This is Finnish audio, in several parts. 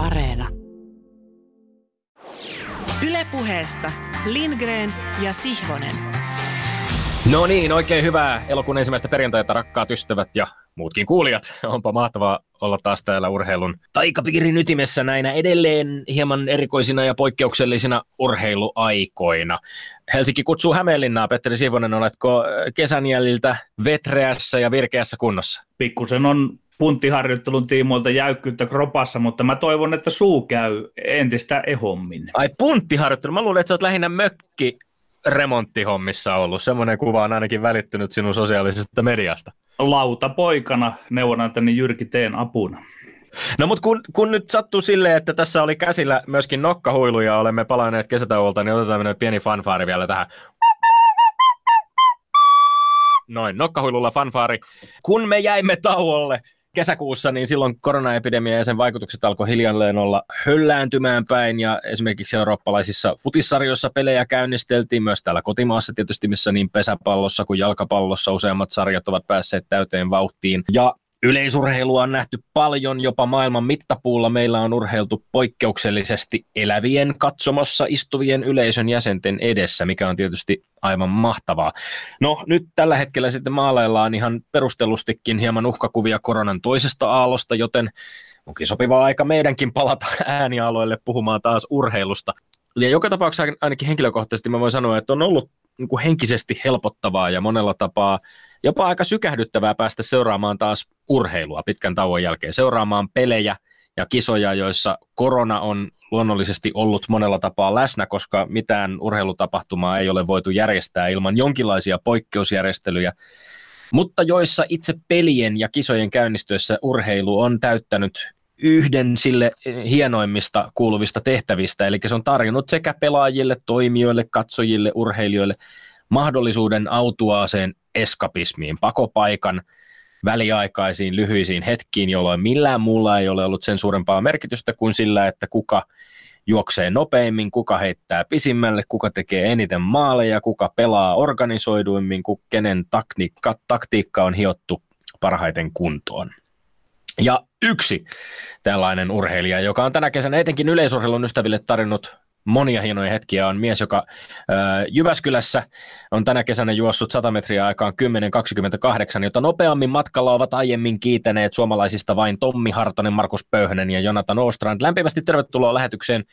Areena. Ylepuheessa Lindgren ja Sihvonen. No niin, oikein hyvää elokuun ensimmäistä perjantaita, rakkaat ystävät ja muutkin kuulijat. Onpa mahtavaa olla taas täällä urheilun taikapiirin ytimessä näinä edelleen hieman erikoisina ja poikkeuksellisina urheiluaikoina. Helsinki kutsuu Hämeenlinnaa. Petteri Sivonen, oletko kesän jäljiltä vetreässä ja virkeässä kunnossa? Pikkusen on punttiharjoittelun tiimoilta jäykkyyttä kropassa, mutta mä toivon, että suu käy entistä ehommin. Ai punttiharjoittelu? Mä luulen, että sä oot lähinnä mökki remonttihommissa ollut. Semmoinen kuva on ainakin välittynyt sinun sosiaalisesta mediasta. Lautapoikana neuvonantani Jyrki Teen apuna. No mutta kun, kun nyt sattuu silleen, että tässä oli käsillä myöskin nokkahuilu ja olemme palanneet kesätauolta, niin otetaan pieni fanfaari vielä tähän. Noin, nokkahuilulla fanfaari. Kun me jäimme tauolle, kesäkuussa, niin silloin koronaepidemia ja sen vaikutukset alkoi hiljalleen olla höllääntymään päin ja esimerkiksi eurooppalaisissa futissarjoissa pelejä käynnisteltiin myös täällä kotimaassa tietysti, missä niin pesäpallossa kuin jalkapallossa useammat sarjat ovat päässeet täyteen vauhtiin. Ja Yleisurheilua on nähty paljon, jopa maailman mittapuulla meillä on urheiltu poikkeuksellisesti elävien katsomossa istuvien yleisön jäsenten edessä, mikä on tietysti aivan mahtavaa. No nyt tällä hetkellä sitten maalaillaan ihan perustellustikin hieman uhkakuvia koronan toisesta aallosta, joten onkin sopiva aika meidänkin palata äänialoille puhumaan taas urheilusta. Ja joka tapauksessa ainakin henkilökohtaisesti mä voin sanoa, että on ollut niin henkisesti helpottavaa ja monella tapaa jopa aika sykähdyttävää päästä seuraamaan taas urheilua pitkän tauon jälkeen, seuraamaan pelejä ja kisoja, joissa korona on luonnollisesti ollut monella tapaa läsnä, koska mitään urheilutapahtumaa ei ole voitu järjestää ilman jonkinlaisia poikkeusjärjestelyjä, mutta joissa itse pelien ja kisojen käynnistyessä urheilu on täyttänyt yhden sille hienoimmista kuuluvista tehtävistä, eli se on tarjonnut sekä pelaajille, toimijoille, katsojille, urheilijoille mahdollisuuden autuaaseen eskapismiin, pakopaikan väliaikaisiin lyhyisiin hetkiin, jolloin millään muulla ei ole ollut sen suurempaa merkitystä kuin sillä, että kuka juoksee nopeimmin, kuka heittää pisimmälle, kuka tekee eniten maaleja, kuka pelaa organisoiduimmin, kenen taktiikka, taktiikka on hiottu parhaiten kuntoon. Ja yksi tällainen urheilija, joka on tänä kesänä etenkin yleisurheilun ystäville tarjonnut monia hienoja hetkiä, on mies, joka äh, Jyväskylässä on tänä kesänä juossut 100 metriä aikaan 10.28, jota nopeammin matkalla ovat aiemmin kiitäneet suomalaisista vain Tommi Hartonen, Markus Pöyhönen ja Jonathan Ostrand. Lämpimästi tervetuloa lähetykseen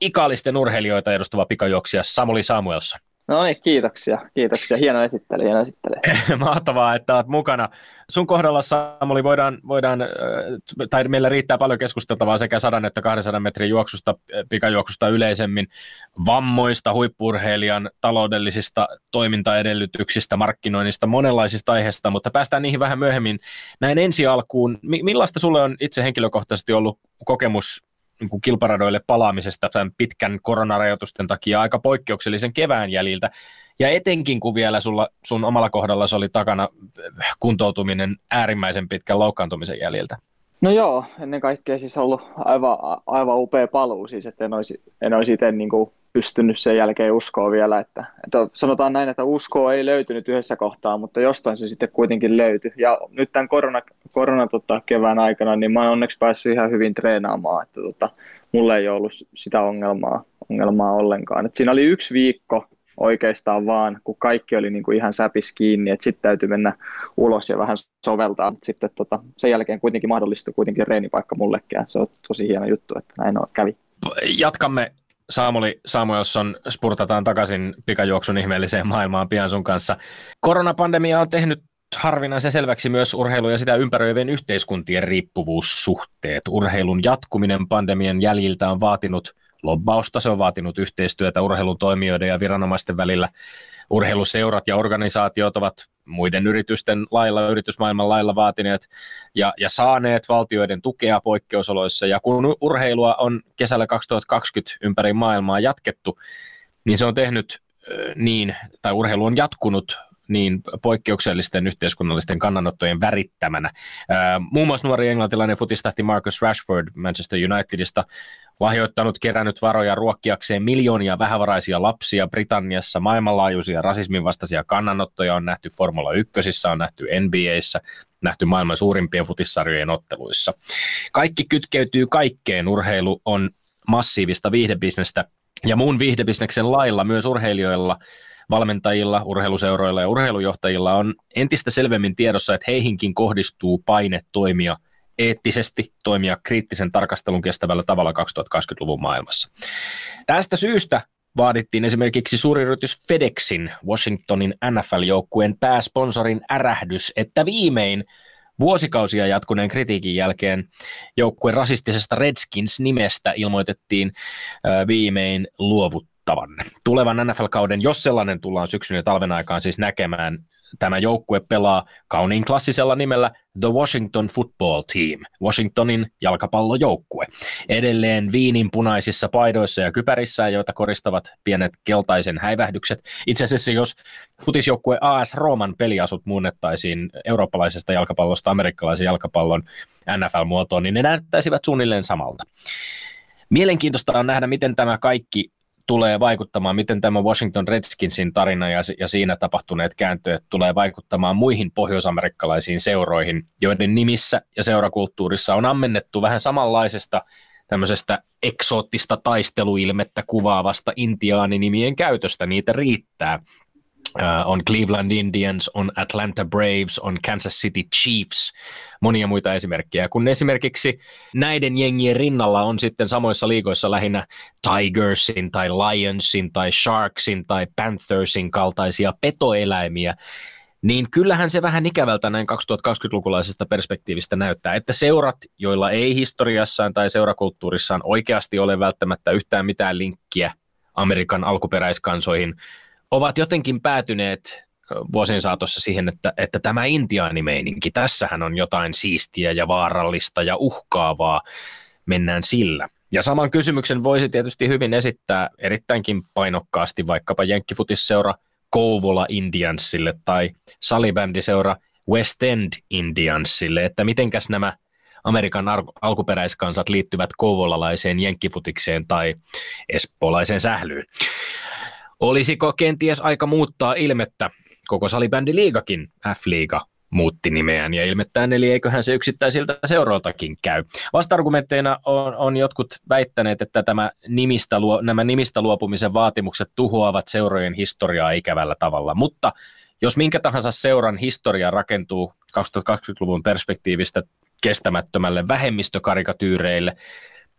ikaalisten urheilijoita edustava pikajuoksija Samuli Samuelson. No niin, kiitoksia. Kiitoksia. Hieno esittely, hieno esittely. Mahtavaa, että olet mukana. Sun kohdalla, Samuli, voidaan, voidaan, tai meillä riittää paljon keskusteltavaa sekä 100 että 200 metrin juoksusta, pikajuoksusta yleisemmin, vammoista, huippurheilijan taloudellisista toimintaedellytyksistä, markkinoinnista, monenlaisista aiheista, mutta päästään niihin vähän myöhemmin. Näin ensi alkuun, millaista sulle on itse henkilökohtaisesti ollut kokemus niin kilparadoille palaamisesta tämän pitkän koronarajoitusten takia aika poikkeuksellisen kevään jäljiltä. Ja etenkin kun vielä sulla, sun omalla kohdalla oli takana kuntoutuminen äärimmäisen pitkän loukkaantumisen jäljiltä. No joo, ennen kaikkea siis ollut aivan, aivan upea paluu, siis että en olisi, en olisi itse niin kuin pystynyt sen jälkeen uskoa vielä, että, että sanotaan näin, että uskoa ei löytynyt yhdessä kohtaa, mutta jostain se sitten kuitenkin löytyi. Ja nyt tämän korona, korona tota, kevään aikana, niin mä oon onneksi päässyt ihan hyvin treenaamaan, että tota, mulla ei ollut sitä ongelmaa, ongelmaa ollenkaan. Et siinä oli yksi viikko oikeastaan vaan, kun kaikki oli niin kuin ihan säpis kiinni, että sitten täytyy mennä ulos ja vähän soveltaa. Sitten tota, sen jälkeen kuitenkin mahdollistui kuitenkin reenipaikka mullekin, se on tosi hieno juttu, että näin on, kävi. Jatkamme Saamoli Samuelson spurtataan takaisin pikajuoksun ihmeelliseen maailmaan pian sun kanssa. Koronapandemia on tehnyt harvinaisen selväksi myös urheilu ja sitä ympäröivien yhteiskuntien riippuvuussuhteet. Urheilun jatkuminen pandemian jäljiltä on vaatinut lobbausta, se on vaatinut yhteistyötä urheilun toimijoiden ja viranomaisten välillä. Urheiluseurat ja organisaatiot ovat muiden yritysten lailla, yritysmaailman lailla vaatineet ja, ja saaneet valtioiden tukea poikkeusoloissa. Ja kun urheilua on kesällä 2020 ympäri maailmaa jatkettu, niin se on tehnyt niin, tai urheilu on jatkunut niin poikkeuksellisten yhteiskunnallisten kannanottojen värittämänä. Muun muassa nuori englantilainen futistahti Marcus Rashford Manchester Unitedista lahjoittanut kerännyt varoja ruokkiakseen miljoonia vähävaraisia lapsia Britanniassa. Maailmanlaajuisia rasismin vastaisia kannanottoja on nähty Formula 1, on nähty NBAissä, nähty maailman suurimpien futissarjojen otteluissa. Kaikki kytkeytyy kaikkeen. Urheilu on massiivista viihdebisnestä ja muun viihdebisneksen lailla myös urheilijoilla valmentajilla, urheiluseuroilla ja urheilujohtajilla on entistä selvemmin tiedossa, että heihinkin kohdistuu paine toimia eettisesti, toimia kriittisen tarkastelun kestävällä tavalla 2020-luvun maailmassa. Tästä syystä vaadittiin esimerkiksi suuriyritys FedExin Washingtonin NFL-joukkueen pääsponsorin ärähdys, että viimein Vuosikausia jatkuneen kritiikin jälkeen joukkueen rasistisesta Redskins-nimestä ilmoitettiin viimein luovuttavan. Tulevan NFL-kauden, jos sellainen tullaan syksyn ja talven aikaan siis näkemään, tämä joukkue pelaa kauniin klassisella nimellä The Washington Football Team, Washingtonin jalkapallojoukkue. Edelleen viinin punaisissa paidoissa ja kypärissä, joita koristavat pienet keltaisen häivähdykset. Itse asiassa jos futisjoukkue AS Rooman peliasut muunnettaisiin eurooppalaisesta jalkapallosta amerikkalaisen jalkapallon NFL-muotoon, niin ne näyttäisivät suunnilleen samalta. Mielenkiintoista on nähdä, miten tämä kaikki tulee vaikuttamaan, miten tämä Washington Redskinsin tarina ja, ja siinä tapahtuneet kääntöjät tulee vaikuttamaan muihin pohjoisamerikkalaisiin seuroihin, joiden nimissä ja seurakulttuurissa on ammennettu vähän samanlaisesta tämmöisestä eksoottista taisteluilmettä kuvaavasta intiaaninimien käytöstä. Niitä riittää. Uh, on Cleveland Indians, on Atlanta Braves, on Kansas City Chiefs, monia muita esimerkkejä. Kun esimerkiksi näiden jengien rinnalla on sitten samoissa liigoissa lähinnä Tigersin tai Lionsin tai Sharksin tai Panthersin kaltaisia petoeläimiä, niin kyllähän se vähän ikävältä näin 2020-lukulaisesta perspektiivistä näyttää, että seurat, joilla ei historiassaan tai seurakulttuurissaan oikeasti ole välttämättä yhtään mitään linkkiä Amerikan alkuperäiskansoihin, ovat jotenkin päätyneet vuosien saatossa siihen, että, että tämä intiaanimeininki, tässähän on jotain siistiä ja vaarallista ja uhkaavaa, mennään sillä. Ja saman kysymyksen voisi tietysti hyvin esittää erittäinkin painokkaasti vaikkapa Jenkkifutisseura Kouvola Indiansille tai salibändiseura West End Indiansille, että mitenkäs nämä Amerikan alkuperäiskansat liittyvät kouvolalaiseen jenkkifutikseen tai espoolaiseen sählyyn. Olisiko kenties aika muuttaa ilmettä? Koko salibändi liigakin, F-liiga, muutti nimeään ja ilmettään, eli eiköhän se yksittäisiltä seuroiltakin käy. Vasta-argumentteina on, on jotkut väittäneet, että tämä nimistä luo, nämä nimistä luopumisen vaatimukset tuhoavat seurojen historiaa ikävällä tavalla, mutta jos minkä tahansa seuran historia rakentuu 2020-luvun perspektiivistä kestämättömälle vähemmistökarikatyyreille,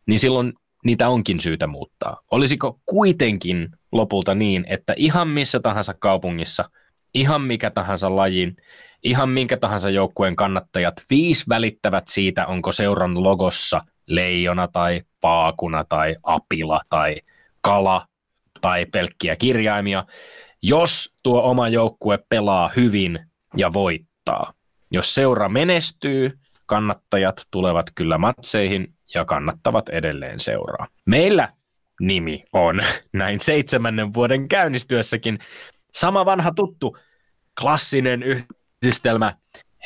niin silloin niitä onkin syytä muuttaa. Olisiko kuitenkin lopulta niin, että ihan missä tahansa kaupungissa, ihan mikä tahansa lajin, ihan minkä tahansa joukkueen kannattajat viis välittävät siitä, onko seuran logossa leijona tai paakuna tai apila tai kala tai pelkkiä kirjaimia, jos tuo oma joukkue pelaa hyvin ja voittaa. Jos seura menestyy, kannattajat tulevat kyllä matseihin ja kannattavat edelleen seuraa. Meillä nimi on näin seitsemännen vuoden käynnistyössäkin sama vanha tuttu klassinen yhdistelmä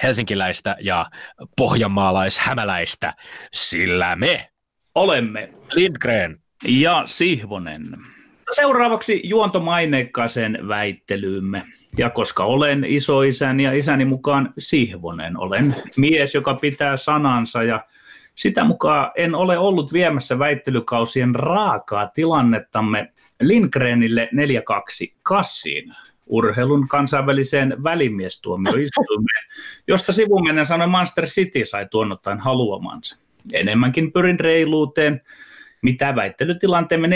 helsinkiläistä ja pohjanmaalais-hämäläistä, sillä me olemme Lindgren ja Sihvonen. Seuraavaksi juontomaineikkaaseen väittelyymme. Ja koska olen isoisäni ja isäni mukaan Sihvonen, olen mies, joka pitää sanansa ja sitä mukaan en ole ollut viemässä väittelykausien raakaa tilannettamme Lindgrenille 4-2 kassiin urheilun kansainväliseen välimiestuomioistuimeen, josta sivumennen sanoi Manchester City sai tuonnottain haluamansa. Enemmänkin pyrin reiluuteen, mitä väittelytilanteemme 4-2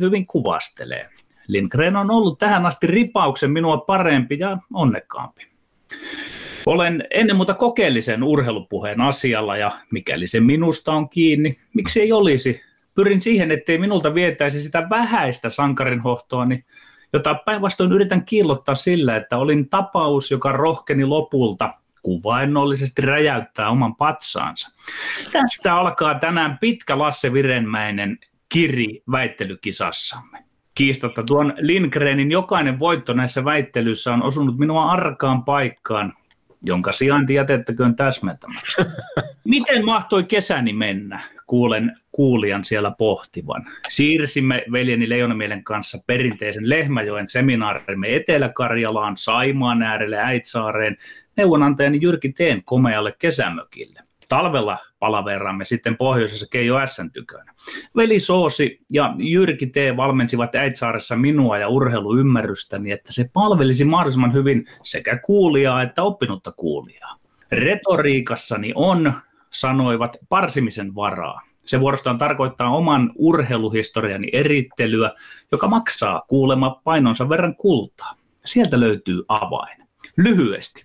hyvin kuvastelee. Lindgren on ollut tähän asti ripauksen minua parempi ja onnekkaampi. Olen ennen muuta kokeellisen urheilupuheen asialla ja mikäli se minusta on kiinni, miksi ei olisi? Pyrin siihen, ettei minulta vietäisi sitä vähäistä sankarinhohtoani, jota päinvastoin yritän kiillottaa sillä, että olin tapaus, joka rohkeni lopulta kuvainnollisesti räjäyttää oman patsaansa. Tästä alkaa tänään pitkä Lasse Virenmäinen kiri väittelykisassamme. kiistatta. Tuon Lindgrenin jokainen voitto näissä väittelyissä on osunut minua arkaan paikkaan, jonka sijainti jätettäköön täsmentämässä. Miten mahtoi kesäni mennä? Kuulen kuulijan siellä pohtivan. Siirsimme veljeni Leijonamielen kanssa perinteisen Lehmäjoen seminaarimme Etelä-Karjalaan, Saimaan äärelle, Äitsaareen, neuvonantajani Jyrki Teen komealle kesämökille. Talvella palaveraamme sitten pohjoisessa Keijo Sn tykönä. Veli Soosi ja Jyrki T. valmensivat Äitsaaressa minua ja urheiluymmärrystäni, että se palvelisi mahdollisimman hyvin sekä kuulijaa että oppinutta kuulijaa. Retoriikassani on, sanoivat, parsimisen varaa. Se vuorostaan tarkoittaa oman urheiluhistoriani erittelyä, joka maksaa kuulema painonsa verran kultaa. Sieltä löytyy avain. Lyhyesti.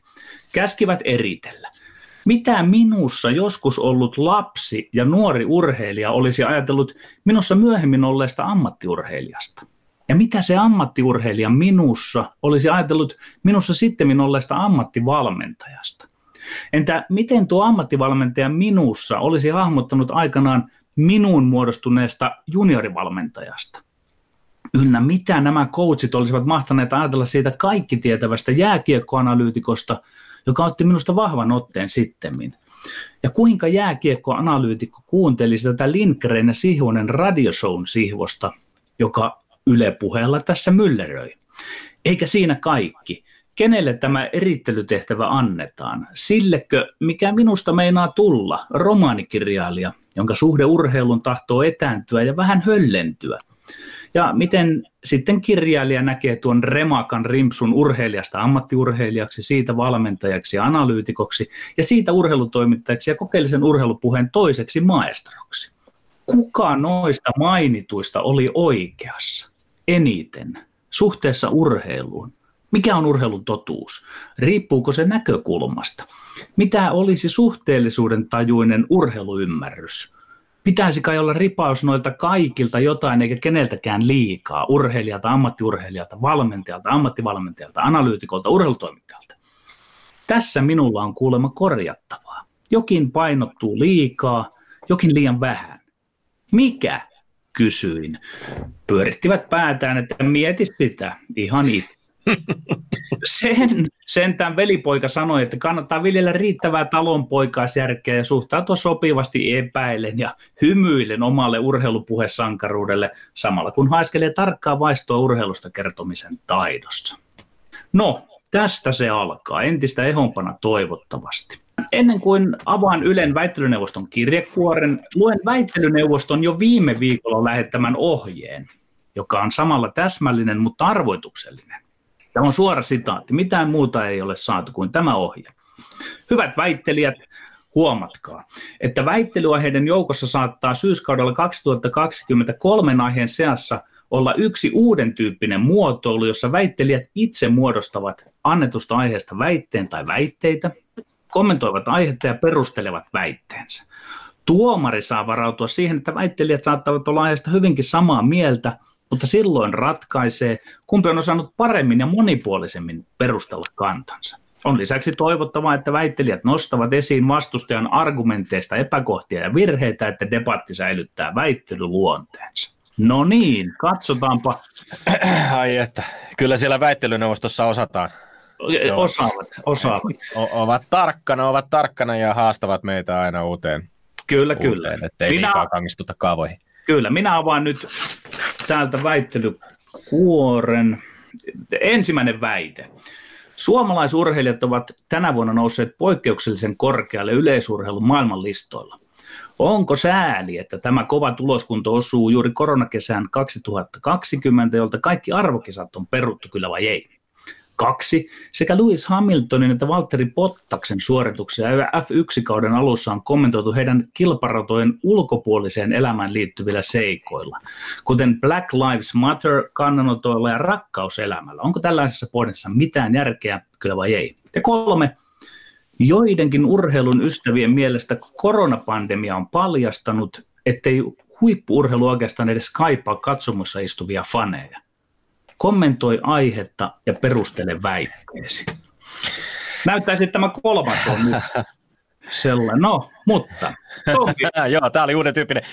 Käskivät eritellä. Mitä minussa joskus ollut lapsi ja nuori urheilija olisi ajatellut minussa myöhemmin olleesta ammattiurheilijasta? Ja mitä se ammattiurheilija minussa olisi ajatellut minussa sitten olleesta ammattivalmentajasta? Entä miten tuo ammattivalmentaja minussa olisi hahmottanut aikanaan minuun muodostuneesta juniorivalmentajasta? Ynnä mitä nämä coachit olisivat mahtaneet ajatella siitä kaikki tietävästä jääkiekkoanalyytikosta, joka otti minusta vahvan otteen sittemmin. Ja kuinka jääkiekkoanalyytikko kuunteli tätä Lindgren ja Sihvonen radioshown sihvosta, joka Yle puheella tässä mylleröi. Eikä siinä kaikki. Kenelle tämä erittelytehtävä annetaan? Sillekö, mikä minusta meinaa tulla, romaanikirjailija, jonka suhde urheilun tahtoo etääntyä ja vähän höllentyä – ja miten sitten kirjailija näkee tuon remakan rimpsun urheilijasta ammattiurheilijaksi, siitä valmentajaksi ja analyytikoksi ja siitä urheilutoimittajaksi ja kokeellisen urheilupuheen toiseksi maestroksi. Kuka noista mainituista oli oikeassa eniten suhteessa urheiluun? Mikä on urheilun totuus? Riippuuko se näkökulmasta? Mitä olisi suhteellisuuden tajuinen urheiluymmärrys? Pitäisi kai olla ripaus noilta kaikilta jotain, eikä keneltäkään liikaa, urheilijalta, ammattiurheilijalta, valmentajalta, ammattivalmentajalta, analyytikolta, urheilutoimittajalta. Tässä minulla on kuulemma korjattavaa. Jokin painottuu liikaa, jokin liian vähän. Mikä? Kysyin. Pyörittivät päätään, että mieti sitä ihan itse. Sen sentään velipoika sanoi, että kannattaa viljellä riittävää talonpoikaisjärkeä ja suhtautua sopivasti epäilen ja hymyillen omalle urheilupuhesankaruudelle samalla kun haiskelee tarkkaa vaistoa urheilusta kertomisen taidossa. No, tästä se alkaa, entistä ehompana toivottavasti. Ennen kuin avaan Ylen väittelyneuvoston kirjekuoren, luen väittelyneuvoston jo viime viikolla lähettämän ohjeen, joka on samalla täsmällinen, mutta arvoituksellinen. Tämä on suora sitaatti. Mitään muuta ei ole saatu kuin tämä ohje. Hyvät väittelijät, huomatkaa, että väittelyaiheiden joukossa saattaa syyskaudella 2023 aiheen seassa olla yksi uuden tyyppinen muotoilu, jossa väittelijät itse muodostavat annetusta aiheesta väitteen tai väitteitä, kommentoivat aihetta ja perustelevat väitteensä. Tuomari saa varautua siihen, että väittelijät saattavat olla aiheesta hyvinkin samaa mieltä, mutta silloin ratkaisee, kumpi on osannut paremmin ja monipuolisemmin perustella kantansa. On lisäksi toivottavaa, että väittelijät nostavat esiin vastustajan argumenteista epäkohtia ja virheitä, että debatti säilyttää väittelyluonteensa. No niin, katsotaanpa. Ai että, kyllä siellä väittelyneuvostossa osataan. Osaavat, osaavat. O- ovat tarkkana, ovat tarkkana ja haastavat meitä aina uuteen. Kyllä, uuteen, kyllä. Ettei Minä... liikaa kangistuta kaavoihin. Kyllä, minä avaan nyt täältä väittelykuoren. Ensimmäinen väite. Suomalaisurheilijat ovat tänä vuonna nousseet poikkeuksellisen korkealle yleisurheilun maailmanlistoilla. Onko sääli, että tämä kova tuloskunto osuu juuri koronakesään 2020, jolta kaikki arvokisat on peruttu kyllä vai ei? Kaksi. Sekä Lewis Hamiltonin että Valtteri Bottaksen suorituksia F1-kauden alussa on kommentoitu heidän kilparatojen ulkopuoliseen elämään liittyvillä seikoilla, kuten Black Lives Matter kannanotoilla ja rakkauselämällä. Onko tällaisessa pohdinnassa mitään järkeä, kyllä vai ei? Ja kolme. Joidenkin urheilun ystävien mielestä koronapandemia on paljastanut, ettei huippuurheilu oikeastaan edes kaipaa katsomossa istuvia faneja kommentoi aihetta ja perustele väitteesi. Näyttäisi, että tämä kolmas on nyt. sellainen. No, mutta Tommi. Joo, tämä oli uuden tyyppinen.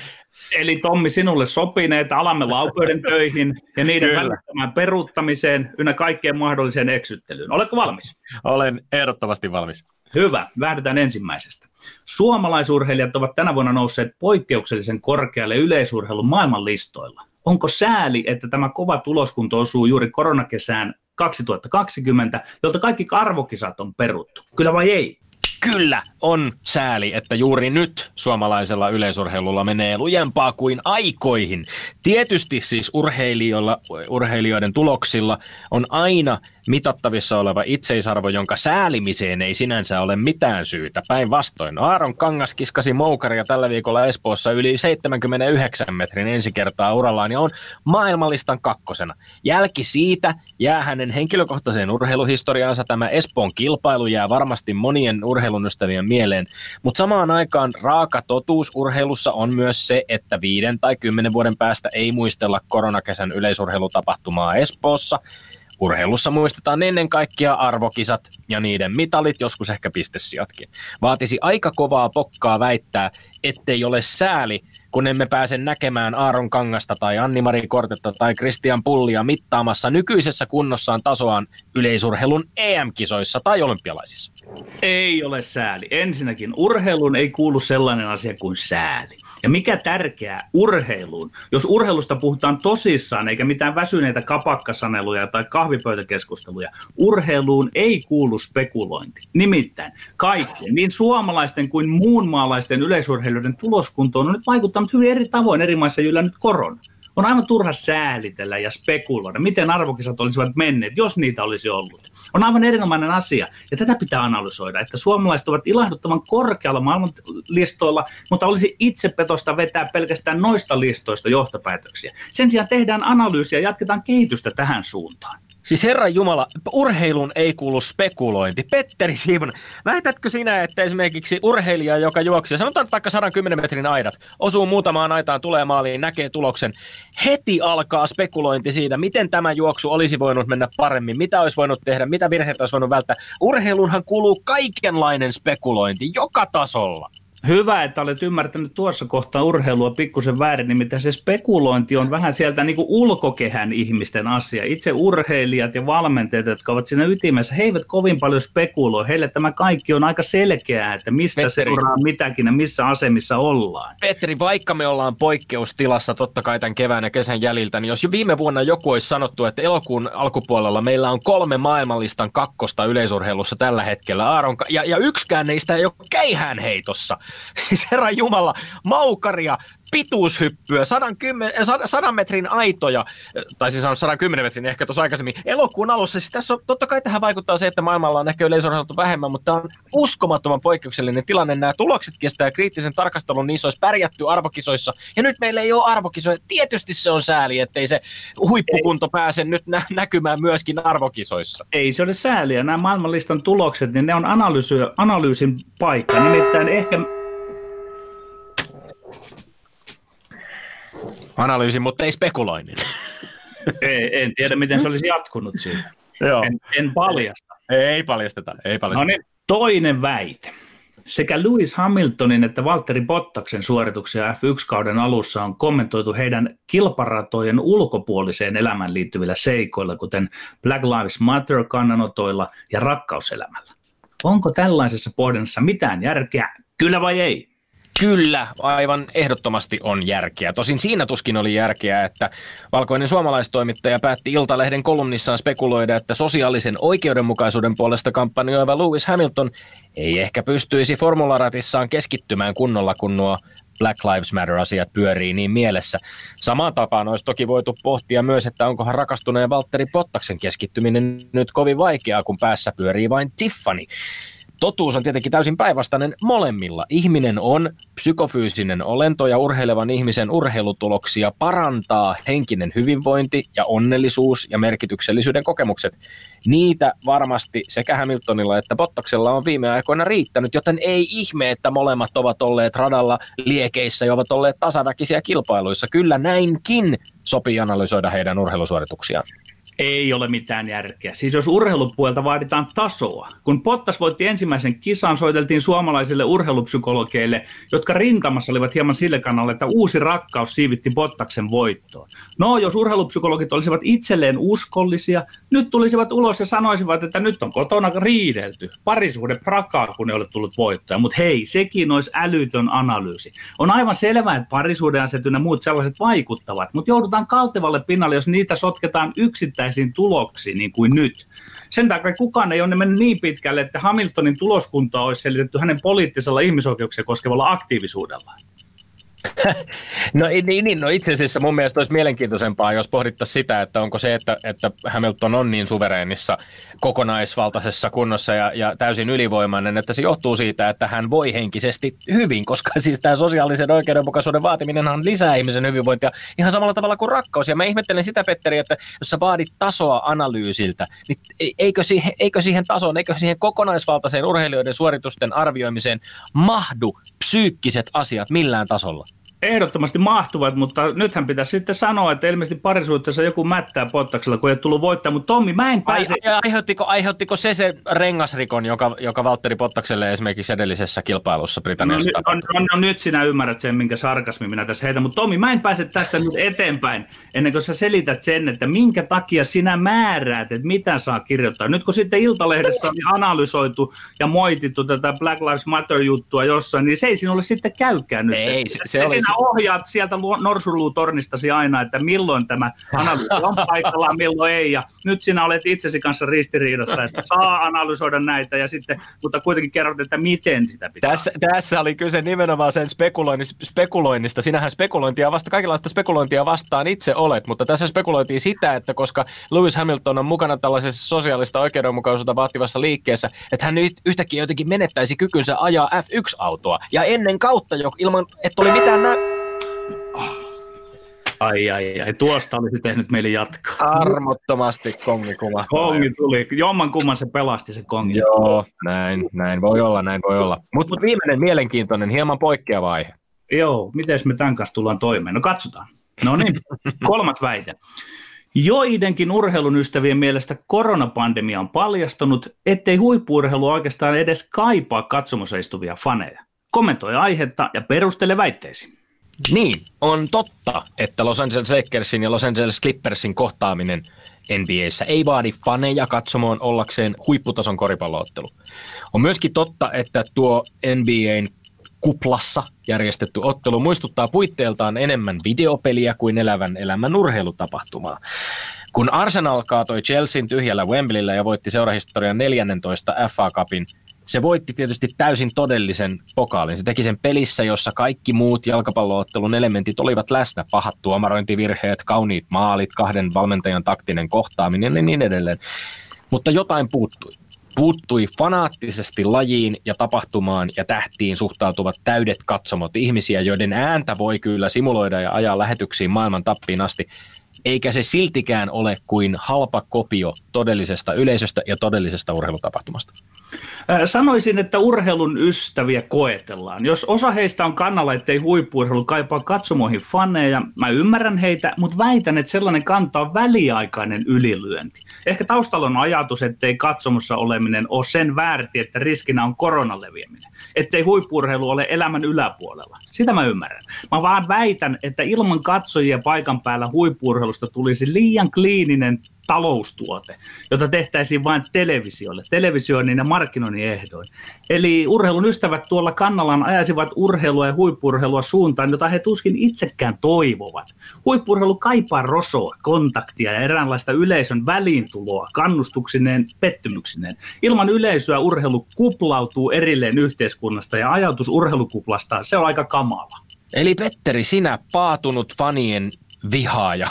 Eli Tommi, sinulle sopii, että alamme laupeuden töihin ja niiden välttämään peruuttamiseen ynnä kaikkeen mahdolliseen eksyttelyyn. Oletko valmis? Olen ehdottomasti valmis. Hyvä, lähdetään ensimmäisestä. Suomalaisurheilijat ovat tänä vuonna nousseet poikkeuksellisen korkealle yleisurheilun maailmanlistoilla. Onko sääli, että tämä kova tuloskunto osuu juuri koronakesään 2020, jolta kaikki arvokisat on peruttu? Kyllä vai ei? Kyllä on sääli, että juuri nyt suomalaisella yleisurheilulla menee lujempaa kuin aikoihin. Tietysti siis urheilijoilla, urheilijoiden tuloksilla on aina mitattavissa oleva itseisarvo, jonka säälimiseen ei sinänsä ole mitään syytä. Päinvastoin Aaron Kangas kiskasi moukaria tällä viikolla Espoossa yli 79 metrin ensi kertaa urallaan ja on maailmallistan kakkosena. Jälki siitä jää hänen henkilökohtaiseen urheiluhistoriaansa. Tämä Espoon kilpailu jää varmasti monien urheilun ystävien mieleen, mutta samaan aikaan raaka totuus urheilussa on myös se, että viiden tai kymmenen vuoden päästä ei muistella koronakesän yleisurheilutapahtumaa Espoossa – Urheilussa muistetaan ennen kaikkea arvokisat ja niiden mitalit, joskus ehkä pistesijatkin. Vaatisi aika kovaa pokkaa väittää, ettei ole sääli, kun emme pääse näkemään Aaron Kangasta tai Anni-Mari Kortetta tai Christian Pullia mittaamassa nykyisessä kunnossaan tasoaan yleisurheilun EM-kisoissa tai olympialaisissa. Ei ole sääli. Ensinnäkin urheilun ei kuulu sellainen asia kuin sääli. Ja mikä tärkeää urheiluun, jos urheilusta puhutaan tosissaan eikä mitään väsyneitä kapakkasaneluja tai kahvipöytäkeskusteluja, urheiluun ei kuulu spekulointi. Nimittäin kaikkien, niin suomalaisten kuin muun maalaisten yleisurheilijoiden tuloskuntoon on nyt vaikuttanut hyvin eri tavoin eri maissa nyt korona. On aivan turha säälitellä ja spekuloida, miten arvokisat olisivat menneet, jos niitä olisi ollut. On aivan erinomainen asia, ja tätä pitää analysoida, että suomalaiset ovat ilahduttavan korkealla maailmanlistoilla, mutta olisi itsepetosta vetää pelkästään noista listoista johtopäätöksiä. Sen sijaan tehdään analyysiä ja jatketaan kehitystä tähän suuntaan. Siis Herran Jumala, urheilun ei kuulu spekulointi. Petteri Siivon, väitätkö sinä, että esimerkiksi urheilija, joka juoksee, sanotaan vaikka 110 metrin aidat, osuu muutamaan aitaan, tulee maaliin, näkee tuloksen, heti alkaa spekulointi siitä, miten tämä juoksu olisi voinut mennä paremmin, mitä olisi voinut tehdä, mitä virheitä olisi voinut välttää. Urheilunhan kuuluu kaikenlainen spekulointi, joka tasolla. Hyvä, että olet ymmärtänyt tuossa kohtaa urheilua pikkusen väärin, nimittäin se spekulointi on vähän sieltä niin kuin ulkokehän ihmisten asia. Itse urheilijat ja valmentajat, jotka ovat siinä ytimessä, he eivät kovin paljon spekuloi. Heille tämä kaikki on aika selkeää, että mistä Petteri. seuraa mitäkin ja missä asemissa ollaan. Petteri, vaikka me ollaan poikkeustilassa totta kai tämän kevään ja kesän jäljiltä, niin jos jo viime vuonna joku olisi sanottu, että elokuun alkupuolella meillä on kolme maailmanlistan kakkosta yleisurheilussa tällä hetkellä, Aaron, ja, ja yksikään neistä ei ole keihään heitossa, Herran Jumala, maukaria, pituushyppyä, 110, 100 metrin aitoja, tai siis on 110 metrin ehkä tuossa aikaisemmin, elokuun alussa. Siis tässä on, totta kai tähän vaikuttaa se, että maailmalla on ehkä yleisurheilu vähemmän, mutta tämä on uskomattoman poikkeuksellinen tilanne. Nämä tulokset kestää kriittisen tarkastelun, niissä olisi pärjätty arvokisoissa, ja nyt meillä ei ole arvokisoja. Tietysti se on sääli, ettei se huippukunto ei. pääse nyt nä- näkymään myöskin arvokisoissa. Ei se ole sääliä. Nämä maailmanlistan tulokset, niin ne on analyysi, analyysin paikka. Nimittäin ehkä Analyysin, mutta ei spekuloinnin. ei, en tiedä, miten se olisi jatkunut siinä. Joo. En, en paljasta. Ei paljasteta, ei paljasteta. No niin, toinen väite. Sekä Lewis Hamiltonin että Valtteri Bottaksen suorituksia F1-kauden alussa on kommentoitu heidän kilparatojen ulkopuoliseen elämään liittyvillä seikoilla, kuten Black Lives Matter-kannanotoilla ja rakkauselämällä. Onko tällaisessa pohdinnassa mitään järkeä, kyllä vai ei? Kyllä, aivan ehdottomasti on järkeä. Tosin siinä tuskin oli järkeä, että valkoinen suomalaistoimittaja päätti Iltalehden kolumnissaan spekuloida, että sosiaalisen oikeudenmukaisuuden puolesta kampanjoiva Lewis Hamilton ei ehkä pystyisi formularatissaan keskittymään kunnolla, kun nuo Black Lives Matter-asiat pyörii niin mielessä. Samaan tapaan olisi toki voitu pohtia myös, että onkohan rakastuneen Valtteri Pottaksen keskittyminen nyt kovin vaikeaa, kun päässä pyörii vain Tiffany. Totuus on tietenkin täysin päinvastainen molemmilla. Ihminen on psykofyysinen olento ja urheilevan ihmisen urheilutuloksia parantaa henkinen hyvinvointi ja onnellisuus ja merkityksellisyyden kokemukset. Niitä varmasti sekä Hamiltonilla että Bottaksella on viime aikoina riittänyt, joten ei ihme, että molemmat ovat olleet radalla liekeissä ja ovat olleet tasaväkisiä kilpailuissa. Kyllä näinkin sopii analysoida heidän urheilusuorituksiaan. Ei ole mitään järkeä. Siis jos urheilupuolta vaaditaan tasoa. Kun Pottas voitti ensimmäisen kisan, soiteltiin suomalaisille urheilupsykologeille, jotka rintamassa olivat hieman sille kannalle, että uusi rakkaus siivitti Pottaksen voittoon. No, jos urheilupsykologit olisivat itselleen uskollisia, nyt tulisivat ulos ja sanoisivat, että nyt on kotona riidelty. Parisuhde prakaa, kun ei ole tullut voittoja. Mutta hei, sekin olisi älytön analyysi. On aivan selvää, että parisuhdeasetu ja muut sellaiset vaikuttavat, mutta joudutaan kaltevalle pinnalle, jos niitä sotketaan yksittäisiin tuloksiin, niin kuin nyt. Sen takia kukaan ei ole mennyt niin pitkälle, että Hamiltonin tuloskunta olisi selitetty hänen poliittisella ihmisoikeuksia koskevalla aktiivisuudella. No, niin, niin, no itse asiassa mun mielestä olisi mielenkiintoisempaa, jos pohdittaisiin sitä, että onko se, että, että Hamilton on niin suvereenissa kokonaisvaltaisessa kunnossa ja, ja täysin ylivoimainen, että se johtuu siitä, että hän voi henkisesti hyvin, koska siis tämä sosiaalisen oikeudenmukaisuuden on lisää ihmisen hyvinvointia ihan samalla tavalla kuin rakkaus. Ja mä ihmettelen sitä, Petteri, että jos sä vaadit tasoa analyysiltä, niin e, eikö siihen, eikö siihen tasoon, eikö siihen kokonaisvaltaiseen urheilijoiden suoritusten arvioimiseen mahdu psyykkiset asiat millään tasolla? Ehdottomasti mahtuvat, mutta nythän pitäisi sitten sanoa, että ilmeisesti parisuhteessa joku mättää pottaksella, kun ei tullut voittaa, mutta Tommi, mä en pääse... Ai, aiheuttiko, aiheuttiko se se rengasrikon, joka, joka Valtteri Pottakselle esimerkiksi edellisessä kilpailussa Britanniassa no, on, on, no, nyt sinä ymmärrät sen, minkä sarkasmi minä tässä heitän, mutta Tommi, mä en pääse tästä nyt eteenpäin, ennen kuin sä selität sen, että minkä takia sinä määräät, että mitä saa kirjoittaa. Nyt kun sitten Iltalehdessä on analysoitu ja moitittu tätä Black Lives Matter-juttua jossain, niin se ei sinulle sitten käykään nyt. Ei, se, se, se oli sinä ohjaat sieltä norsulutornistasi aina, että milloin tämä analyysi on paikallaan, milloin ei. Ja nyt sinä olet itsesi kanssa ristiriidassa, että saa analysoida näitä, ja sitten, mutta kuitenkin kerrot, että miten sitä pitää. Tässä, tässä oli kyse nimenomaan sen spekuloinnista. Sinähän spekulointia vasta, kaikenlaista spekulointia vastaan itse olet, mutta tässä spekuloitiin sitä, että koska Lewis Hamilton on mukana tällaisessa sosiaalista oikeudenmukaisuutta vaativassa liikkeessä, että hän nyt yhtäkkiä jotenkin menettäisi kykynsä ajaa F1-autoa. Ja ennen kautta, jo, ilman että oli mitään nä- Ai, ai, ai. Tuosta olisi tehnyt meille jatkaa. Armottomasti kongi kumahtaa. Kongi tuli. Jomman kumman se pelasti se kongi. Joo, näin, näin voi olla, näin voi olla. Mutta Mut viimeinen mielenkiintoinen, hieman poikkeava aihe. Joo, miten me tämän kanssa tullaan toimeen? No katsotaan. No niin, kolmas väite. Joidenkin urheilun ystävien mielestä koronapandemia on paljastanut, ettei huippuurheilu oikeastaan edes kaipaa katsomossa istuvia faneja. Kommentoi aihetta ja perustele väitteesi. Niin, on totta, että Los Angeles Lakersin ja Los Angeles Clippersin kohtaaminen NBAssä ei vaadi faneja katsomaan ollakseen huipputason koripalloottelu. On myöskin totta, että tuo NBAn kuplassa järjestetty ottelu muistuttaa puitteeltaan enemmän videopeliä kuin elävän elämän urheilutapahtumaa. Kun Arsenal kaatoi Chelsean tyhjällä Wembleyllä ja voitti seurahistorian 14 FA Cupin, se voitti tietysti täysin todellisen pokaalin. Se teki sen pelissä, jossa kaikki muut jalkapalloottelun elementit olivat läsnä. Pahat tuomarointivirheet, kauniit maalit, kahden valmentajan taktinen kohtaaminen ja niin edelleen. Mutta jotain puuttui. Puuttui fanaattisesti lajiin ja tapahtumaan ja tähtiin suhtautuvat täydet katsomot ihmisiä, joiden ääntä voi kyllä simuloida ja ajaa lähetyksiin maailman tappiin asti, eikä se siltikään ole kuin halpa kopio todellisesta yleisöstä ja todellisesta urheilutapahtumasta. Sanoisin, että urheilun ystäviä koetellaan. Jos osa heistä on kannalla, ettei huippuurheilu kaipaa katsomoihin faneja, mä ymmärrän heitä, mutta väitän, että sellainen kanta on väliaikainen ylilyönti. Ehkä taustalla on ajatus, ettei katsomossa oleminen ole sen väärti, että riskinä on koronan leviäminen. Ettei huippuurheilu ole elämän yläpuolella. Sitä mä ymmärrän. Mä vaan väitän, että ilman katsojia paikan päällä huippuurheilusta tulisi liian kliininen taloustuote, jota tehtäisiin vain televisiolle, televisioinnin ja markkinoinnin ehdoin. Eli urheilun ystävät tuolla kannallaan ajaisivat urheilua ja huippurheilua suuntaan, jota he tuskin itsekään toivovat. Huippurheilu kaipaa rosoa, kontaktia ja eräänlaista yleisön väliintuloa, kannustuksineen, pettymyksineen. Ilman yleisöä urheilu kuplautuu erilleen yhteiskunnasta ja ajatus urheilukuplasta, se on aika kamala. Eli Petteri, sinä paatunut fanien vihaaja.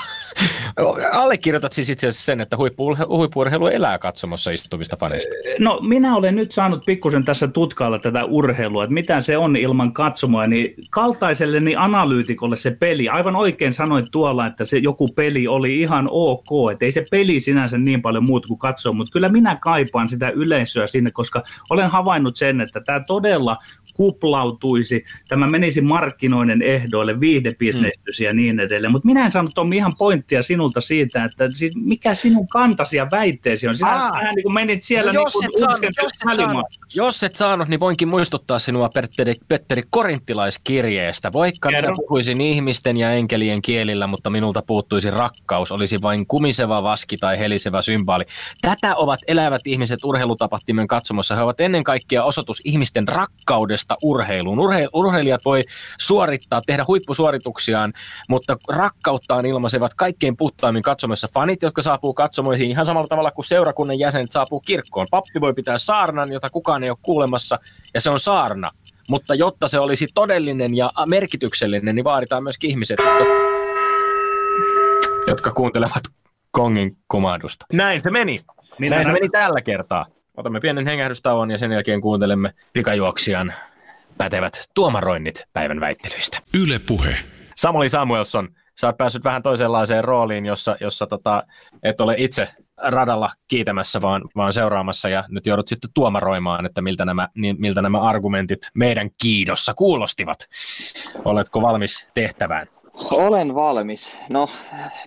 Allekirjoitat siis itse asiassa sen, että huippu, huippuurheilu elää katsomassa istuvista faneista. No minä olen nyt saanut pikkusen tässä tutkailla tätä urheilua, että mitä se on ilman katsomoa, niin kaltaiselle niin analyytikolle se peli, aivan oikein sanoit tuolla, että se joku peli oli ihan ok, että ei se peli sinänsä niin paljon muut kuin katsoa, mutta kyllä minä kaipaan sitä yleisöä sinne, koska olen havainnut sen, että tämä todella kuplautuisi, tämä menisi markkinoiden ehdoille, viihdebisnestyisi hmm. ja niin edelleen. Mutta minä en saanut Tommi ihan pointtia sinulta siitä, että mikä sinun kantasi ja väitteesi on. Sinä Aa, vähän niin kuin menit siellä no, jos, niin et saanut, jos, et saanut, jos et saanut, niin voinkin muistuttaa sinua Petteri, Petteri Korintilaiskirjeestä. Vaikka minä puhuisin ihmisten ja enkelien kielillä, mutta minulta puuttuisi rakkaus, olisi vain kumiseva vaski tai helisevä symbaali. Tätä ovat elävät ihmiset urheilutapahtimen katsomossa. He ovat ennen kaikkea osoitus ihmisten rakkaudesta urheiluun. Urhe, urheilijat voi suorittaa, tehdä huippusuorituksiaan, mutta rakkauttaan ilmaisevat kaikkein puhtaimmin katsomassa fanit, jotka saapuu katsomoihin ihan samalla tavalla kuin seurakunnan jäsenet saapuu kirkkoon. Pappi voi pitää saarnan, jota kukaan ei ole kuulemassa, ja se on saarna. Mutta jotta se olisi todellinen ja merkityksellinen, niin vaaditaan myös ihmiset, jotka, jotka kuuntelevat kongin komahdusta. Näin se meni. Niin Näin se meni tällä kertaa. Otamme pienen hengähdystauon ja sen jälkeen kuuntelemme pikajuoksijan pätevät tuomaroinnit päivän väittelyistä. Yle Puhe. Samuli Samuelson, sä oot päässyt vähän toisenlaiseen rooliin, jossa, jossa tota, et ole itse radalla kiitämässä, vaan, vaan seuraamassa ja nyt joudut sitten tuomaroimaan, että miltä nämä, niin, miltä nämä argumentit meidän kiidossa kuulostivat. Oletko valmis tehtävään? Olen valmis. No,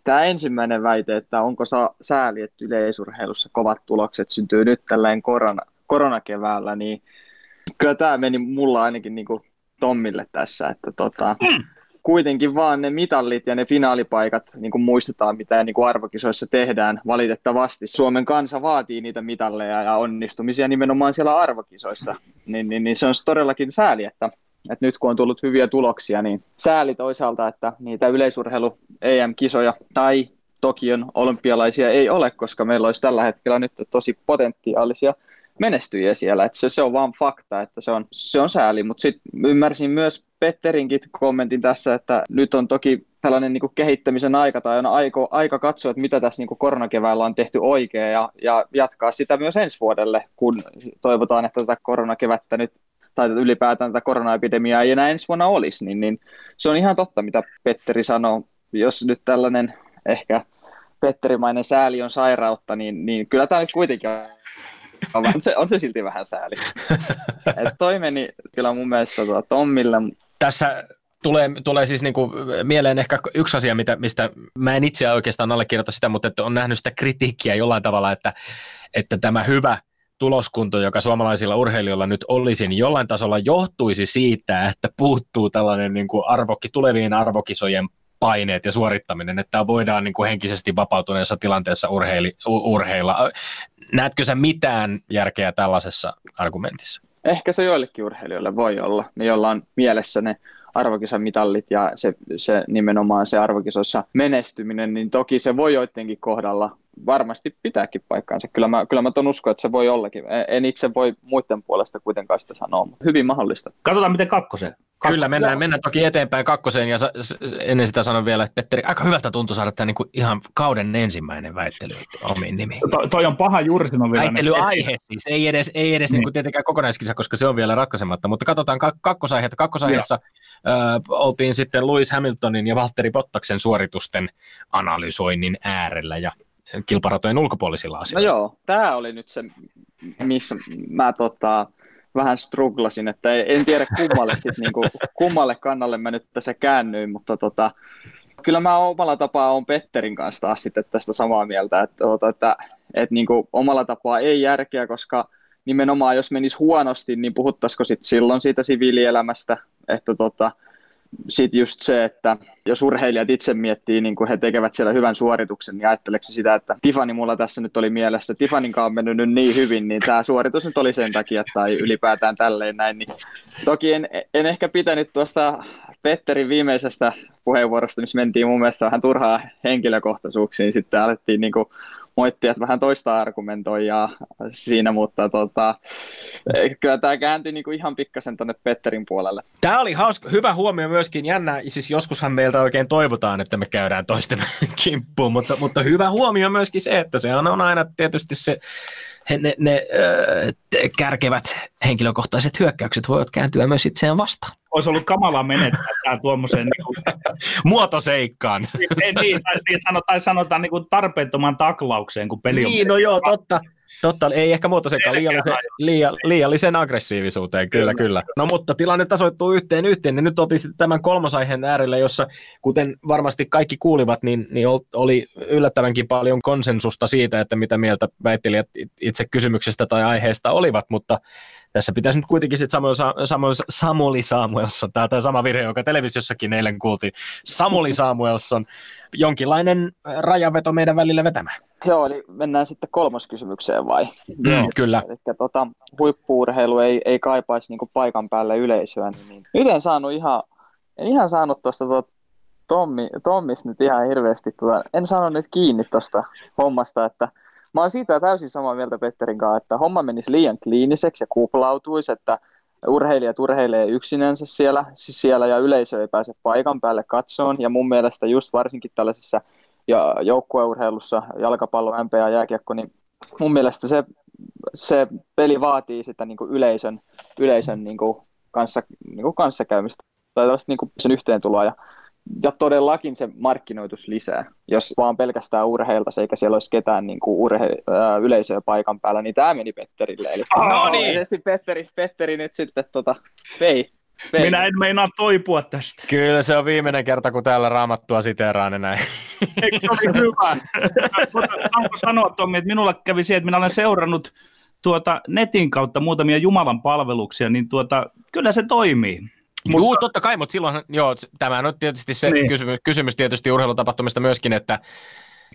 tämä ensimmäinen väite, että onko sa- sääli, että yleisurheilussa kovat tulokset syntyy nyt tälleen korona, koronakeväällä, niin kyllä tämä meni mulla ainakin niin kuin Tommille tässä, että tota, mm. Kuitenkin vaan ne mitallit ja ne finaalipaikat niin kuin muistetaan, mitä niin kuin arvokisoissa tehdään. Valitettavasti Suomen kansa vaatii niitä mitalleja ja onnistumisia nimenomaan siellä arvokisoissa, niin, niin, niin se on todellakin sääli, että että nyt kun on tullut hyviä tuloksia, niin sääli toisaalta, että niitä yleisurheilu EM-kisoja tai Tokion olympialaisia ei ole, koska meillä olisi tällä hetkellä nyt tosi potentiaalisia menestyjiä siellä. Että se, se on vaan fakta, että se on, se on sääli. Mutta sitten ymmärsin myös Petterinkin kommentin tässä, että nyt on toki tällainen niin kuin kehittämisen aika tai on aika, aika katsoa, että mitä tässä niin kuin koronakeväällä on tehty oikein ja, ja jatkaa sitä myös ensi vuodelle, kun toivotaan, että tätä koronakevättä nyt tai ylipäätään tätä koronaepidemiaa ei enää ensi vuonna olisi, niin, niin se on ihan totta, mitä Petteri sanoo. Jos nyt tällainen ehkä Petterimainen sääli on sairautta, niin, niin kyllä tämä nyt kuitenkin on, se, on se silti vähän sääli. Et toi meni kyllä mun mielestä tuota Tommille. Tässä tulee, tulee siis niinku mieleen ehkä yksi asia, mitä, mistä mä en itse oikeastaan allekirjoita sitä, mutta että on nähnyt sitä kritiikkiä jollain tavalla, että, että tämä hyvä – tuloskunto, joka suomalaisilla urheilijoilla nyt olisi, niin jollain tasolla johtuisi siitä, että puuttuu tällainen niin kuin arvokki, tulevien arvokisojen paineet ja suorittaminen, että voidaan niin kuin henkisesti vapautuneessa tilanteessa urheili, urheilla. Näetkö sä mitään järkeä tällaisessa argumentissa? Ehkä se joillekin urheilijoille voi olla, ne joilla on mielessä ne arvokisamitallit ja se, se nimenomaan se arvokisossa menestyminen, niin toki se voi joidenkin kohdalla varmasti pitääkin paikkaansa. Kyllä mä, kyllä mä ton uskon, että se voi ollakin. En itse voi muiden puolesta kuitenkaan sitä sanoa, mutta hyvin mahdollista. Katsotaan, miten kakkoseen. Kyllä, mennään, mennään toki eteenpäin kakkoseen, ja sa, ennen sitä sanon vielä, että Petteri, aika hyvältä tuntui saada tämä niinku ihan kauden ensimmäinen väittely omiin nimiin. To, toi on paha juuri vielä. Väittelyaihe siis, ei edes, ei edes niin. Niinku tietenkään kokonaiskisa, koska se on vielä ratkaisematta, mutta katsotaan kak- kakkosaiheetta. Kakkosaiheessa ö, oltiin sitten Lewis Hamiltonin ja Valtteri Bottaksen suoritusten analysoinnin äärellä, ja kilparatojen ulkopuolisilla asioilla. No joo, tämä oli nyt se, missä mä tota, vähän struglasin, että en tiedä kummalle, sit, niinku, kummalle kannalle mä nyt tässä käännyin, mutta tota, kyllä mä omalla tapaa on Petterin kanssa taas sitten tästä samaa mieltä, että, että, että, että niinku, omalla tapaa ei järkeä, koska nimenomaan jos menisi huonosti, niin puhuttaisiko sitten silloin siitä siviilielämästä, että tota, sitten just se, että jos urheilijat itse miettii, niin kun he tekevät siellä hyvän suorituksen, niin ajatteleeko sitä, että Tiffany mulla tässä nyt oli mielessä, Tifanin on mennyt nyt niin hyvin, niin tämä suoritus nyt oli sen takia tai ylipäätään tälleen näin. Niin toki en, en ehkä pitänyt tuosta Petterin viimeisestä puheenvuorosta, missä mentiin mun mielestä vähän turhaa henkilökohtaisuuksiin, sitten alettiin niin kuin moittia, vähän toista argumentoijaa siinä, mutta tota, kyllä tämä kääntyi niinku ihan pikkasen tuonne Petterin puolelle. Tämä oli hauska, hyvä huomio myöskin, jännä, siis joskushan meiltä oikein toivotaan, että me käydään toisten kimppuun, mutta, mutta hyvä huomio myöskin se, että se on aina tietysti se, he, ne, ne äh, kärkevät henkilökohtaiset hyökkäykset voivat kääntyä myös itseään vastaan. Olisi ollut kamala menettää tämä tuommoiseen niin kuin... muotoseikkaan. niin, niin, tai, niin, sanotaan, sanotaan niin kuin tarpeettoman taklaukseen, kun peli on... Niin, no joo, totta. Totta, ei ehkä muotosekaan liiallisen, liian, liiallisen aggressiivisuuteen, kyllä, kyllä, kyllä. No mutta tilanne tasoittuu yhteen yhteen, niin nyt oltiin sitten tämän kolmosaiheen äärellä, jossa kuten varmasti kaikki kuulivat, niin, niin oli yllättävänkin paljon konsensusta siitä, että mitä mieltä väittelijät itse kysymyksestä tai aiheesta olivat, mutta tässä pitäisi nyt kuitenkin sitten Samuel, Samuel, Samuli Samuelson, tämä, tämä sama virhe, joka televisiossakin eilen kuultiin, Samuli Samuelson, jonkinlainen rajaveto meidän välillä vetämään. Joo, eli mennään sitten kolmoskysymykseen vai? Mm, Joo. Kyllä. Eli tota, huippuurheilu ei, ei kaipaisi niinku paikan päälle yleisöä, niin, niin nyt en saanut ihan, en ihan saanut tuosta tuota, Tommi, Tommis nyt ihan hirveästi, tuota, en saanut nyt kiinni tuosta hommasta, että mä oon siitä täysin samaa mieltä Petterin kanssa, että homma menisi liian kliiniseksi ja kuplautuisi, että urheilijat urheilee yksinänsä siellä, siis siellä ja yleisö ei pääse paikan päälle katsoon. Ja mun mielestä just varsinkin tällaisessa ja joukkueurheilussa, jalkapallo, MP ja jääkiekko, niin mun mielestä se, se peli vaatii sitä niin kuin yleisön, yleisön niin kuin kanssa, niin kuin kanssakäymistä tai niin kuin sen yhteentuloa. Ja ja todellakin se markkinoitus lisää. Jos vaan pelkästään urheilta, eikä siellä olisi ketään niin kuin urhe- ää, yleisöä paikan päällä, niin tämä meni Petterille. Eli no niin. Petteri, Petteri nyt sitten tota, vei, vei. Minä en meinaa toipua tästä. Kyllä se on viimeinen kerta, kun täällä raamattua siteeraan näin. Eikö se ole hyvä? Saanko sanoa, Tommi, että minulla kävi se, että minä olen seurannut tuota netin kautta muutamia Jumalan palveluksia, niin tuota, kyllä se toimii. Mutta... Joo, totta kai, mutta silloin, joo, tämä on tietysti se niin. kysymys, kysymys tietysti urheilutapahtumista myöskin, että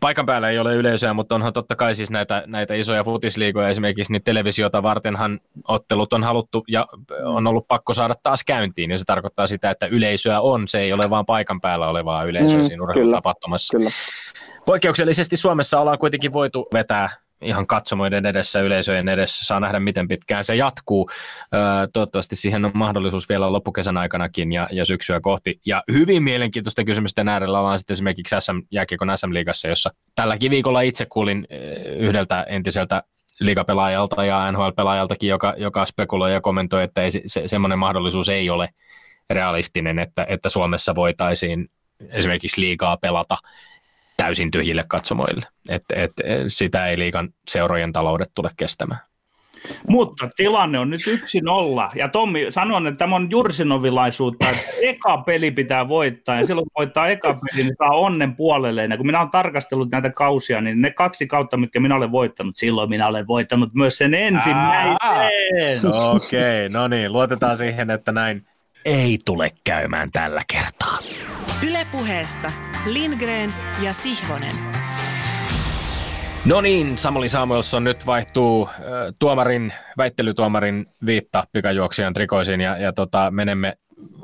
paikan päällä ei ole yleisöä, mutta onhan totta kai siis näitä, näitä isoja futisliigoja esimerkiksi, niin televisiota vartenhan ottelut on haluttu ja on ollut pakko saada taas käyntiin, ja se tarkoittaa sitä, että yleisöä on, se ei ole vaan paikan päällä olevaa yleisöä mm, siinä urheilutapahtumassa. Kyllä, kyllä. Poikkeuksellisesti Suomessa ollaan kuitenkin voitu vetää ihan katsomoiden edessä, yleisöjen edessä. Saa nähdä, miten pitkään se jatkuu. Toivottavasti siihen on mahdollisuus vielä loppukesän aikanakin ja, ja syksyä kohti. Ja hyvin mielenkiintoista kysymysten äärellä ollaan sitten esimerkiksi SM, jääkiekon SM-liigassa, jossa tälläkin viikolla itse kuulin yhdeltä entiseltä liigapelaajalta ja NHL-pelaajaltakin, joka, joka spekuloi ja kommentoi, että ei, se, semmoinen mahdollisuus ei ole realistinen, että, että Suomessa voitaisiin esimerkiksi liigaa pelata täysin tyhjille katsomoille. Et, et, sitä ei liikan seurojen taloudet tule kestämään. Mutta tilanne on nyt yksi nolla. Ja Tommi, sanon, että tämä on jursinovilaisuutta, että eka peli pitää voittaa. Ja silloin kun voittaa eka peli, niin saa onnen puolelleen. Ja kun minä olen tarkastellut näitä kausia, niin ne kaksi kautta, mitkä minä olen voittanut, silloin minä olen voittanut myös sen ensimmäisen. Okei, okay, no niin, luotetaan siihen, että näin ei tule käymään tällä kertaa. Ylepuheessa Lindgren ja Sihvonen. No niin, Samuli Samuelson nyt vaihtuu äh, tuomarin, väittelytuomarin viitta pikajuoksijan trikoisiin ja, ja tota, menemme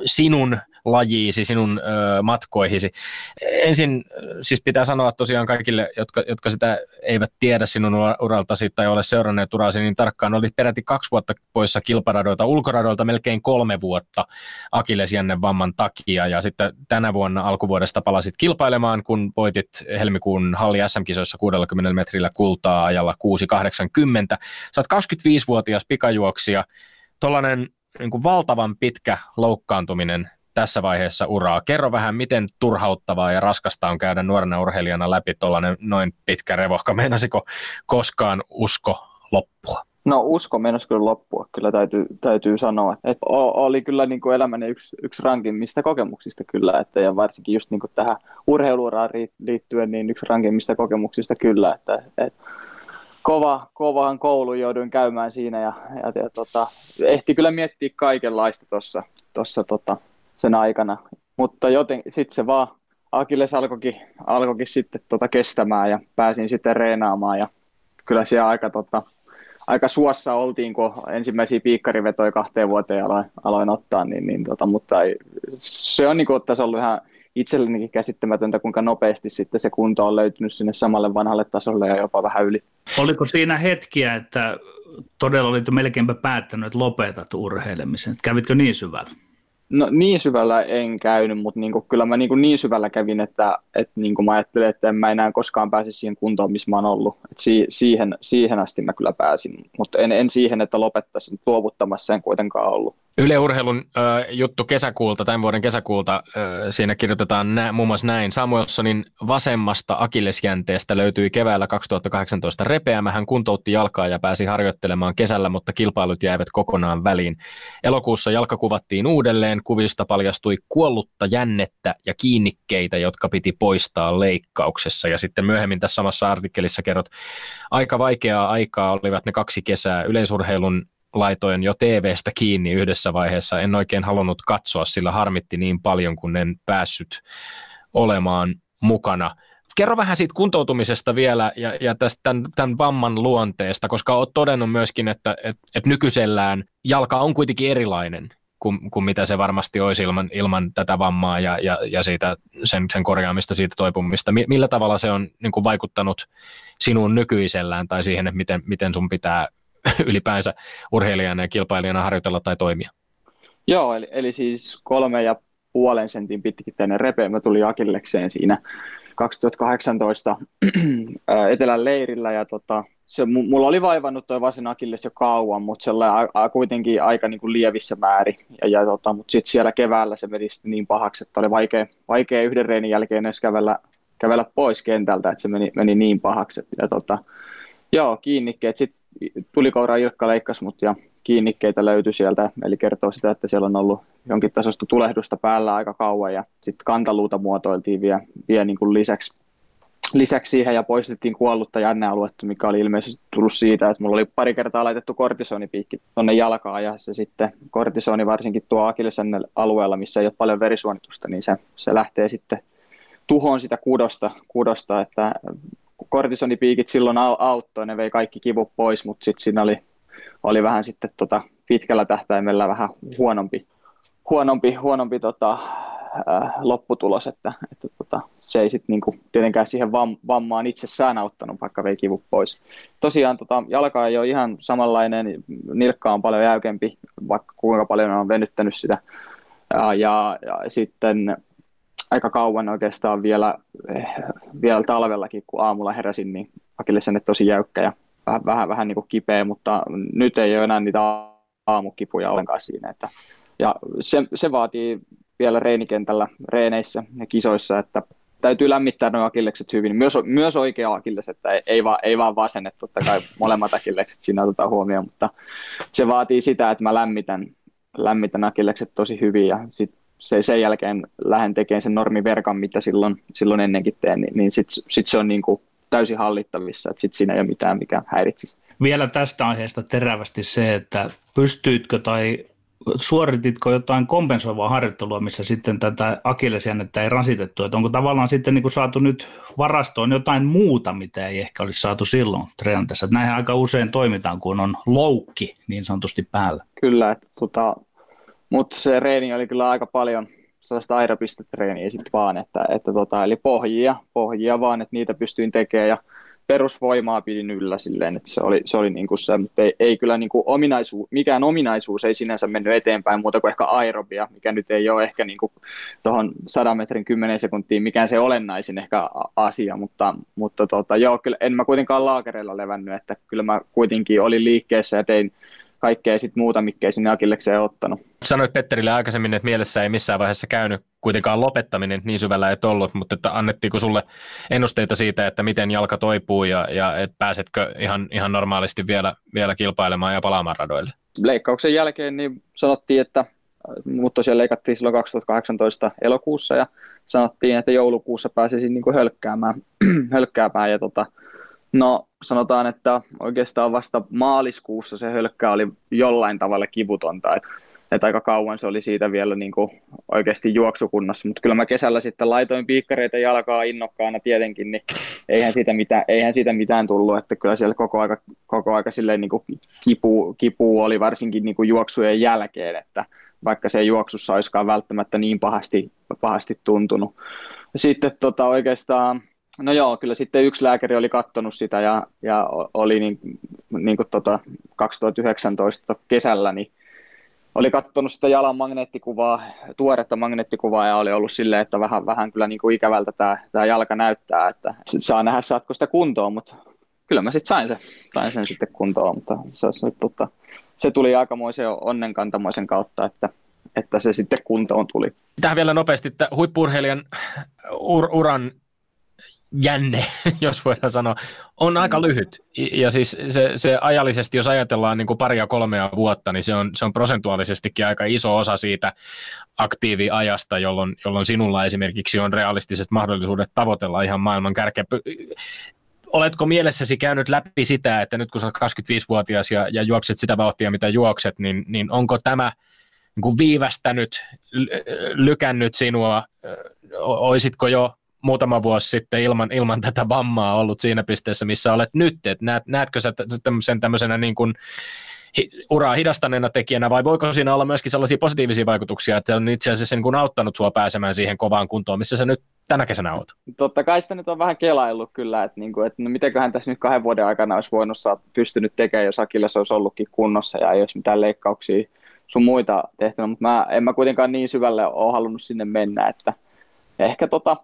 sinun lajiisi, sinun ö, matkoihisi. Ensin siis pitää sanoa tosiaan kaikille, jotka, jotka sitä eivät tiedä sinun uraltasi tai ole seuranneet urasi niin tarkkaan, oli peräti kaksi vuotta poissa kilparadoilta, ulkoradoilta melkein kolme vuotta Akilesjännen vamman takia ja sitten tänä vuonna alkuvuodesta palasit kilpailemaan, kun voitit helmikuun Halli SM-kisoissa 60 metrillä kultaa ajalla 6.80. Sä oot 25-vuotias pikajuoksija, tuollainen niin kuin valtavan pitkä loukkaantuminen tässä vaiheessa uraa. Kerro vähän, miten turhauttavaa ja raskasta on käydä nuorena urheilijana läpi tuollainen noin pitkä revohka. Meinasiko koskaan usko loppua? No usko meinasi kyllä loppua, kyllä täytyy, täytyy sanoa. Et oli kyllä niin kuin elämäni yksi, yksi rankimmista kokemuksista kyllä, että, ja varsinkin just niin kuin tähän urheiluuraan liittyen, niin yksi rankimmista kokemuksista kyllä, että, et, kova, kovahan koulu jouduin käymään siinä ja, ja, ja tota, ehti kyllä miettiä kaikenlaista tuossa tossa, tota, sen aikana. Mutta joten sitten se vaan Akilles alkoikin, alkoikin sitten tota kestämään ja pääsin sitten reenaamaan ja kyllä siellä aika, tota, aika suossa oltiin, kun ensimmäisiä piikkarivetoja kahteen vuoteen aloin, aloin ottaa, niin, niin tota, mutta ei, se on niin kuin, ollut ihan itsellenikin käsittämätöntä, kuinka nopeasti sitten se kunto on löytynyt sinne samalle vanhalle tasolle ja jopa vähän yli. Oliko siinä hetkiä, että todella olit melkeinpä päättänyt, että lopetat urheilemisen? Kävitkö niin syvällä? No niin syvällä en käynyt, mutta niin kuin, kyllä mä niin, kuin niin syvällä kävin, että, että niin kuin mä ajattelin, että en mä enää koskaan pääse siihen kuntoon, missä mä oon ollut. Et si, siihen, siihen asti mä kyllä pääsin, mutta en, en siihen, että lopettaisin luovuttamassa en kuitenkaan ollut. Yle Urheilun äh, juttu kesäkuulta, tämän vuoden kesäkuulta, äh, siinä kirjoitetaan nä, muun muassa näin. Samuelsonin vasemmasta akillesjänteestä löytyi keväällä 2018 repeämä. Hän kuntoutti jalkaa ja pääsi harjoittelemaan kesällä, mutta kilpailut jäivät kokonaan väliin. Elokuussa jalka kuvattiin uudelleen. Kuvista paljastui kuollutta jännettä ja kiinnikkeitä, jotka piti poistaa leikkauksessa. Ja sitten myöhemmin tässä samassa artikkelissa kerrot, aika vaikeaa aikaa olivat ne kaksi kesää. Yleisurheilun laitoin jo TVstä kiinni yhdessä vaiheessa. En oikein halunnut katsoa, sillä harmitti niin paljon, kun en päässyt olemaan mukana. Kerro vähän siitä kuntoutumisesta vielä ja, ja tästä tämän, tämän vamman luonteesta, koska olet todennut myöskin, että et, et nykyisellään jalka on kuitenkin erilainen kuin, kuin mitä se varmasti olisi ilman, ilman tätä vammaa ja, ja, ja siitä, sen, sen korjaamista, siitä toipumista. Millä tavalla se on niin kuin vaikuttanut sinuun nykyisellään tai siihen, että miten, miten sun pitää ylipäänsä urheilijana ja kilpailijana harjoitella tai toimia? Joo, eli, eli siis kolme ja puolen sentin pitkittäinen repeämä tuli Akillekseen siinä 2018 etelän leirillä ja tota, se, mulla oli vaivannut tuo vasen akilles jo kauan, mutta a, kuitenkin aika niin kuin lievissä määrin. Ja, ja tota, mutta sitten siellä keväällä se meni niin pahaksi, että oli vaikea, vaikea yhden reenin jälkeen edes kävellä, kävellä pois kentältä, että se meni, meni niin pahaksi. Ja tota, joo, kiinnikkeet. Sitten tulikoura Ilkka leikkasi mut ja kiinnikkeitä löytyi sieltä, eli kertoo sitä, että siellä on ollut jonkin tasosta tulehdusta päällä aika kauan ja sitten kantaluuta muotoiltiin vielä, vielä niin kuin lisäksi, lisäksi siihen ja poistettiin kuollutta jännealuetta, mikä oli ilmeisesti tullut siitä, että mulla oli pari kertaa laitettu kortisonipiikki tuonne jalkaan ja se sitten kortisoni varsinkin tuo akillesen alueella, missä ei ole paljon verisuonitusta, niin se, se lähtee sitten tuhoon sitä kudosta, kudosta että kortisonipiikit silloin auttoi, ne vei kaikki kivut pois, mutta sitten siinä oli, oli vähän sitten tota, pitkällä tähtäimellä vähän huonompi, huonompi, huonompi tota, äh, lopputulos, että, että tota, se ei sitten niinku, tietenkään siihen vam, vammaan itsessään auttanut, vaikka vei kivut pois. Tosiaan tota, jalka ei ole ihan samanlainen, nilkka on paljon jäykempi, vaikka kuinka paljon on venyttänyt sitä. Ja, ja, ja sitten aika kauan oikeastaan vielä, eh, vielä talvellakin, kun aamulla heräsin, niin akillesenne tosi jäykkä ja vähän, vähän, vähän niin kuin kipeä, mutta nyt ei ole enää niitä aamukipuja ollenkaan siinä. Että, ja se, se vaatii vielä reenikentällä, reeneissä ja kisoissa, että täytyy lämmittää nuo akillekset hyvin. Myös, myös oikea akilles, että ei, ei, vaan, ei vaan vasen, että totta kai molemmat akillekset siinä otetaan huomioon, mutta se vaatii sitä, että mä lämmitän, lämmitän akillekset tosi hyvin ja sitten se, sen jälkeen lähden tekemään sen normiverkan, mitä silloin, silloin ennenkin teen, niin, niin sitten sit se on niin kuin täysin hallittavissa, että sitten siinä ei ole mitään, mikä häiritsisi. Vielä tästä aiheesta terävästi se, että pystyitkö tai suorititko jotain kompensoivaa harjoittelua, missä sitten tätä akillesjännettä ei rasitettu, että onko tavallaan sitten niin kuin saatu nyt varastoon jotain muuta, mitä ei ehkä olisi saatu silloin treenatessa. Näinhän aika usein toimitaan, kun on loukki niin sanotusti päällä. Kyllä, että tota, mutta se reeni oli kyllä aika paljon sellaista aeropistetreeniä sitten vaan, että, että tota, eli pohjia, pohjia vaan, että niitä pystyin tekemään ja perusvoimaa pidin yllä silleen, että se oli, se oli niin kuin se, mutta ei, ei kyllä niin kuin ominaisuus, mikään ominaisuus ei sinänsä mennyt eteenpäin muuta kuin ehkä aerobia, mikä nyt ei ole ehkä niin tuohon 100 metrin 10 sekuntiin mikään se olennaisin ehkä asia, mutta, mutta tota, joo, kyllä en mä kuitenkaan laakereilla levännyt, että kyllä mä kuitenkin olin liikkeessä ja tein kaikkea sit muuta, mikä ei sinne Akillekseen ottanut. Sanoit Petterille aikaisemmin, että mielessä ei missään vaiheessa käynyt kuitenkaan lopettaminen niin syvällä et ollut, mutta että annettiinko sulle ennusteita siitä, että miten jalka toipuu ja, ja et pääsetkö ihan, ihan normaalisti vielä, vielä kilpailemaan ja palaamaan radoille? Leikkauksen jälkeen niin sanottiin, että mut tosiaan leikattiin silloin 2018 elokuussa ja sanottiin, että joulukuussa pääsisin niin kuin hölkkäämään, hölkkäämään ja tota, No sanotaan, että oikeastaan vasta maaliskuussa se hölkkä oli jollain tavalla kivutonta. Et, et aika kauan se oli siitä vielä niin kuin oikeasti juoksukunnassa, mutta kyllä mä kesällä sitten laitoin piikkareita jalkaa innokkaana tietenkin, niin eihän siitä mitään, eihän siitä mitään tullut, että kyllä siellä koko aika, koko aika silleen niin kuin kipu, kipu oli varsinkin niin kuin juoksujen jälkeen, että vaikka se juoksussa olisikaan välttämättä niin pahasti, pahasti tuntunut. Sitten tota, oikeastaan No joo, kyllä sitten yksi lääkäri oli katsonut sitä ja, ja oli niin, niin kuin tota 2019 kesällä, niin oli katsonut sitä jalan magneettikuvaa, tuoretta magneettikuvaa ja oli ollut silleen, että vähän, vähän kyllä niin kuin ikävältä tämä, tämä jalka näyttää, että saa nähdä saatko sitä kuntoon, mutta kyllä mä sitten sain, se, sain sen sitten kuntoon, mutta se, se, tota, se tuli aikamoisen onnenkantamoisen kautta, että, että se sitten kuntoon tuli. Tähän vielä nopeasti, että huippurheilijan ur- uran jänne, jos voidaan sanoa, on aika mm. lyhyt. Ja siis se, se ajallisesti, jos ajatellaan niin kuin paria kolmea vuotta, niin se on, se on prosentuaalisestikin aika iso osa siitä aktiiviajasta, jolloin, jolloin sinulla esimerkiksi on realistiset mahdollisuudet tavoitella ihan maailman kärkeä. Oletko mielessäsi käynyt läpi sitä, että nyt kun sä olet 25-vuotias ja, ja juokset sitä vauhtia, mitä juokset, niin, niin onko tämä niin kuin viivästänyt, lykännyt sinua, oisitko jo muutama vuosi sitten ilman, ilman tätä vammaa ollut siinä pisteessä, missä olet nyt? Et näet, näetkö sä sen tämmöisenä niin kuin uraa hidastaneena tekijänä, vai voiko siinä olla myöskin sellaisia positiivisia vaikutuksia, että se on itse asiassa niin auttanut sua pääsemään siihen kovaan kuntoon, missä sä nyt tänä kesänä oot? Totta kai sitä nyt on vähän kelaillut kyllä, että, niin kuin, että no mitenköhän tässä nyt kahden vuoden aikana olisi voinut saa pystynyt tekemään, jos Akilles olisi ollutkin kunnossa ja ei olisi mitään leikkauksia sun muita tehty, mutta mä, en mä kuitenkaan niin syvälle ole halunnut sinne mennä, että ehkä tota,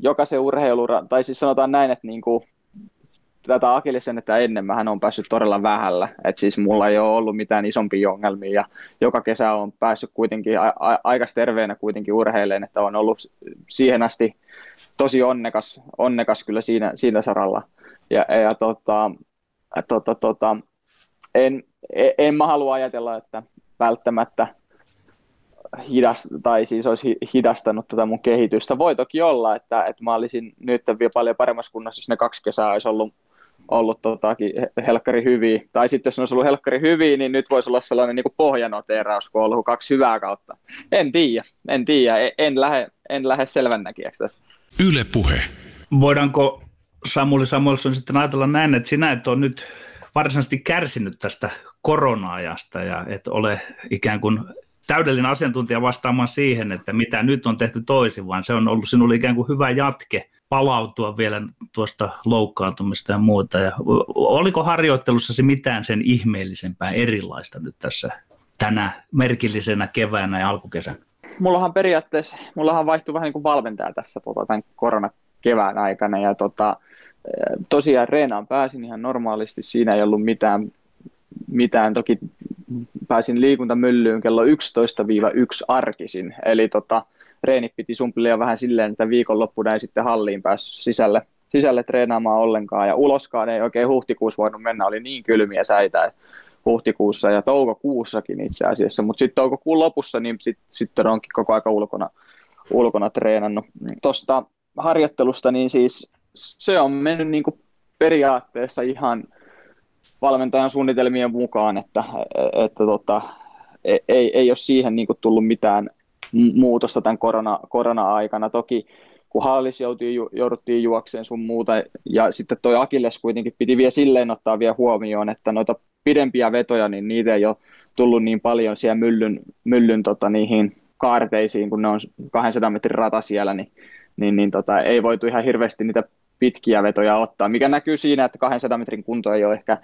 jokaisen urheilura, tai siis sanotaan näin, että niin kuin, tätä Akillisen, että ennen mähän on päässyt todella vähällä, että siis mulla ei ole ollut mitään isompia ongelmia ja joka kesä on päässyt kuitenkin aika terveenä kuitenkin urheileen, että on ollut siihen asti tosi onnekas, onnekas kyllä siinä, siinä saralla. Ja, ja tota, tota, tota, en, en mä halua ajatella, että välttämättä hidast, tai siis olisi hidastanut tätä mun kehitystä. Voi toki olla, että, että mä olisin nyt vielä paljon paremmassa kunnossa, jos ne kaksi kesää olisi ollut, ollut totakin helkkari hyviä. Tai sitten jos ne olisi ollut helkkari hyviä, niin nyt voisi olla sellainen niin pohjanoteeraus, kun on ollut kaksi hyvää kautta. En tiedä, en tiedä, en, en lähde, en lähde näkijäksi tässä. Yle puhe. Voidaanko Samuli Samuelson sitten ajatella näin, että sinä et ole nyt varsinaisesti kärsinyt tästä korona-ajasta ja et ole ikään kuin täydellinen asiantuntija vastaamaan siihen, että mitä nyt on tehty toisin, vaan se on ollut sinulle ikään kuin hyvä jatke palautua vielä tuosta loukkaantumista ja muuta. Ja oliko harjoittelussasi mitään sen ihmeellisempää erilaista nyt tässä tänä merkillisenä keväänä ja alkukesän? Mullahan periaatteessa, mullahan vaihtui vähän niin kuin valmentaja tässä tota, tämän koronakevään aikana ja tota, tosiaan reenaan pääsin ihan normaalisti, siinä ei ollut mitään, mitään toki pääsin liikuntamyllyyn kello 11-1 arkisin, eli tota, reenit piti sumpelia vähän silleen, että viikonloppuna ei sitten halliin päässyt sisälle, sisälle treenaamaan ollenkaan, ja uloskaan ei oikein huhtikuussa voinut mennä, oli niin kylmiä säitä huhtikuussa ja toukokuussakin itse asiassa, mutta sitten toukokuun lopussa niin sitten sit onkin koko aika ulkona, ulkona treenannut. Tuosta harjoittelusta niin siis se on mennyt niin kuin periaatteessa ihan valmentajan suunnitelmien mukaan, että, että tota, e, ei, ei ole siihen niin tullut mitään muutosta tämän korona, korona-aikana. Toki kun Haalis joutui, jouduttiin juokseen sun muuta, ja sitten toi Akilles kuitenkin piti vielä silleen ottaa vielä huomioon, että noita pidempiä vetoja, niin niitä ei ole tullut niin paljon siellä myllyn, myllyn tota, niihin kaarteisiin, kun ne on 200 metrin rata siellä, niin, niin, niin tota, ei voitu ihan hirveästi niitä pitkiä vetoja ottaa, mikä näkyy siinä, että 200 metrin kunto ei ole ehkä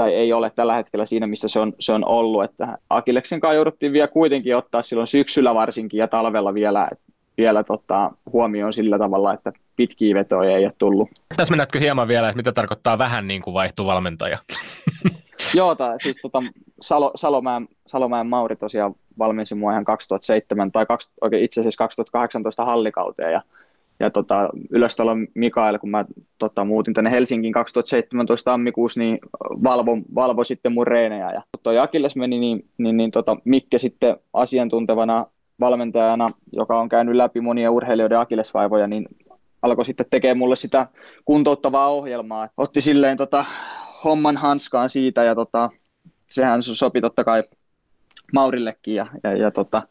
tai ei ole tällä hetkellä siinä, missä se on, se on ollut. Että Akileksen kanssa jouduttiin vielä kuitenkin ottaa silloin syksyllä varsinkin ja talvella vielä, vielä tota, huomioon sillä tavalla, että pitkiä vetoja ei ole tullut. Tässä mennätkö hieman vielä, että mitä tarkoittaa vähän niin kuin vaihtuu valmentaja? Joo, tai siis tota, Salo, Salomäen, Salomäen Mauri tosiaan valmensi mua ihan 2007 tai kaksi, oikein itse asiassa 2018 hallikauteen ja ja tota, Ylöstalon Mikael, kun mä tota, muutin tänne Helsinkiin 2017 tammikuussa, niin valvo, valvo sitten mun reenejä. Ja toi Akilles meni, niin, niin, niin tota, Mikke sitten asiantuntevana valmentajana, joka on käynyt läpi monia urheilijoiden akillesvaivoja, niin alkoi sitten tekemään mulle sitä kuntouttavaa ohjelmaa. Otti silleen tota, homman hanskaan siitä ja tota, sehän sopi totta kai Maurillekin ja, ja, ja tota,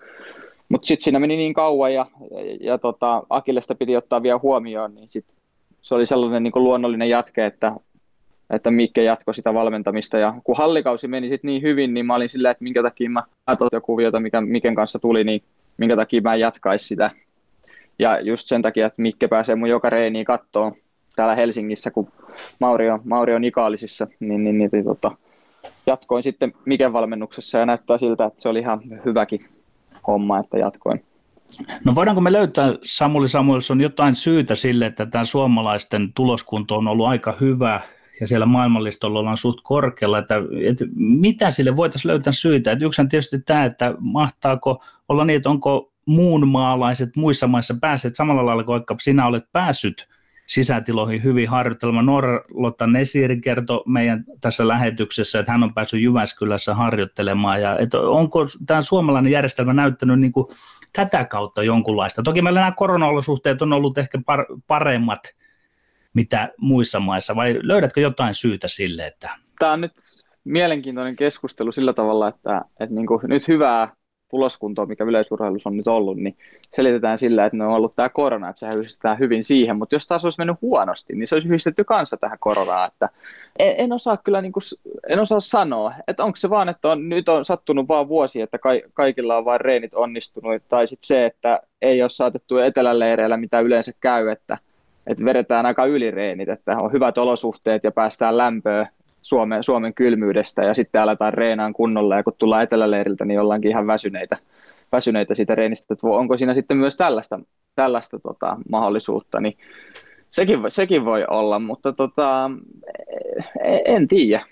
mutta sitten siinä meni niin kauan ja, ja, ja tota, Akillesta piti ottaa vielä huomioon, niin sit se oli sellainen niin luonnollinen jatke, että, että Mikke jatkoi sitä valmentamista. Ja kun hallikausi meni sitten niin hyvin, niin mä olin sillä, että minkä takia mä jo kuviota, mikä Miken kanssa tuli, niin minkä takia mä jatkaisi sitä. Ja just sen takia, että Mikke pääsee mun joka reeniin kattoon täällä Helsingissä, kun Mauri on, Mauri on Ikaalisissa, niin, niin, niin, niin tota, jatkoin sitten Miken valmennuksessa ja näyttää siltä, että se oli ihan hyväkin homma, että jatkoin. No voidaanko me löytää, Samuli Samuelson, jotain syytä sille, että tämä suomalaisten tuloskunto on ollut aika hyvä ja siellä maailmanlistolla ollaan suht korkealla, että, että mitä sille voitaisiin löytää syitä. Että yksi on tietysti tämä, että mahtaako olla niin, että onko muun maalaiset muissa maissa päässeet samalla lailla kuin vaikka sinä olet päässyt sisätiloihin hyvin harjoittelemaan. Noora Lotta Nesiri kertoi meidän tässä lähetyksessä, että hän on päässyt Jyväskylässä harjoittelemaan. Ja että onko tämä suomalainen järjestelmä näyttänyt niin kuin tätä kautta jonkunlaista? Toki meillä nämä koronaolosuhteet on ollut ehkä par- paremmat mitä muissa maissa, vai löydätkö jotain syytä sille, että... Tämä on nyt mielenkiintoinen keskustelu sillä tavalla, että, että niin kuin nyt hyvää tuloskuntoa, mikä yleisurheilussa on nyt ollut, niin selitetään sillä, että ne on ollut tämä korona, että sehän yhdistetään hyvin siihen, mutta jos taas olisi mennyt huonosti, niin se olisi yhdistetty kanssa tähän koronaan, että en, en osaa kyllä niin kuin, en osaa sanoa, että onko se vaan, että on, nyt on sattunut vaan vuosi, että ka, kaikilla on vain reenit onnistunut, tai sitten se, että ei ole saatettu eteläleireillä, mitä yleensä käy, että, että vedetään aika ylireenit, että on hyvät olosuhteet ja päästään lämpöön Suomen, Suomen kylmyydestä ja sitten aletaan reenaan kunnolla ja kun tullaan eteläleiriltä, niin ollaankin ihan väsyneitä, väsyneitä siitä reenistä, että onko siinä sitten myös tällaista, tällaista tota, mahdollisuutta, niin sekin, sekin voi olla, mutta tota, en, tiedä.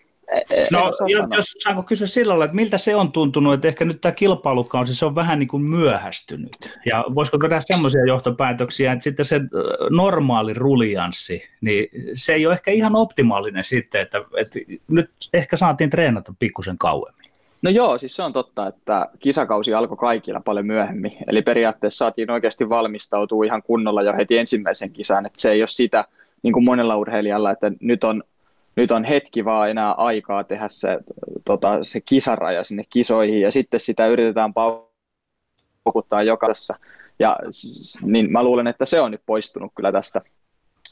No, jos, jos saanko kysyä sillä lailla, että miltä se on tuntunut, että ehkä nyt tämä kilpailukausi, se on vähän niin kuin myöhästynyt. Ja voisiko tehdä semmoisia johtopäätöksiä, että sitten se normaali rulianssi, niin se ei ole ehkä ihan optimaalinen sitten, että, että nyt ehkä saatiin treenata pikkusen kauemmin. No joo, siis se on totta, että kisakausi alkoi kaikilla paljon myöhemmin. Eli periaatteessa saatiin oikeasti valmistautua ihan kunnolla jo heti ensimmäisen kisaan, että se ei ole sitä niin kuin monella urheilijalla, että nyt on nyt on hetki vaan enää aikaa tehdä se, tota, se kisaraja sinne kisoihin ja sitten sitä yritetään paukuttaa jokaisessa. Ja niin mä luulen, että se on nyt poistunut kyllä tästä,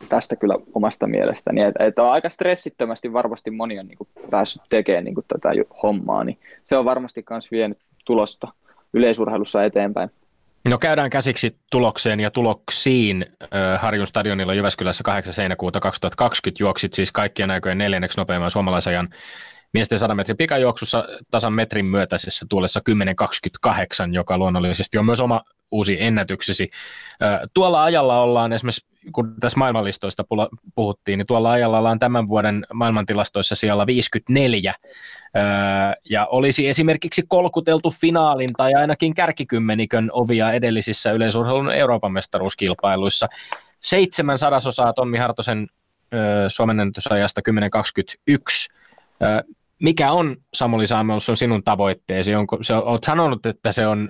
tästä kyllä omasta mielestäni. Että et on aika stressittömästi varmasti moni on niin kuin päässyt tekemään niin kuin tätä hommaa, niin se on varmasti myös vienyt tulosta yleisurheilussa eteenpäin. No käydään käsiksi tulokseen ja tuloksiin. Harjun stadionilla Jyväskylässä 8. heinäkuuta 2020 juoksit siis kaikkien aikojen neljänneksi nopeamman suomalaisajan miesten 100 metrin pikajuoksussa tasan metrin myötäisessä tuolessa 10.28, joka luonnollisesti on myös oma uusi ennätyksesi. Tuolla ajalla ollaan esimerkiksi, kun tässä maailmanlistoista puhuttiin, niin tuolla ajalla ollaan tämän vuoden maailmantilastoissa siellä 54, ja olisi esimerkiksi kolkuteltu finaalin tai ainakin kärkikymmenikön ovia edellisissä yleisurheilun Euroopan mestaruuskilpailuissa. Seitsemän sadasosaa Tommi Hartosen Suomen ennätysajasta 10.21. Mikä on Samuli Samuelson sinun tavoitteesi? Onko, se, olet sanonut, että se on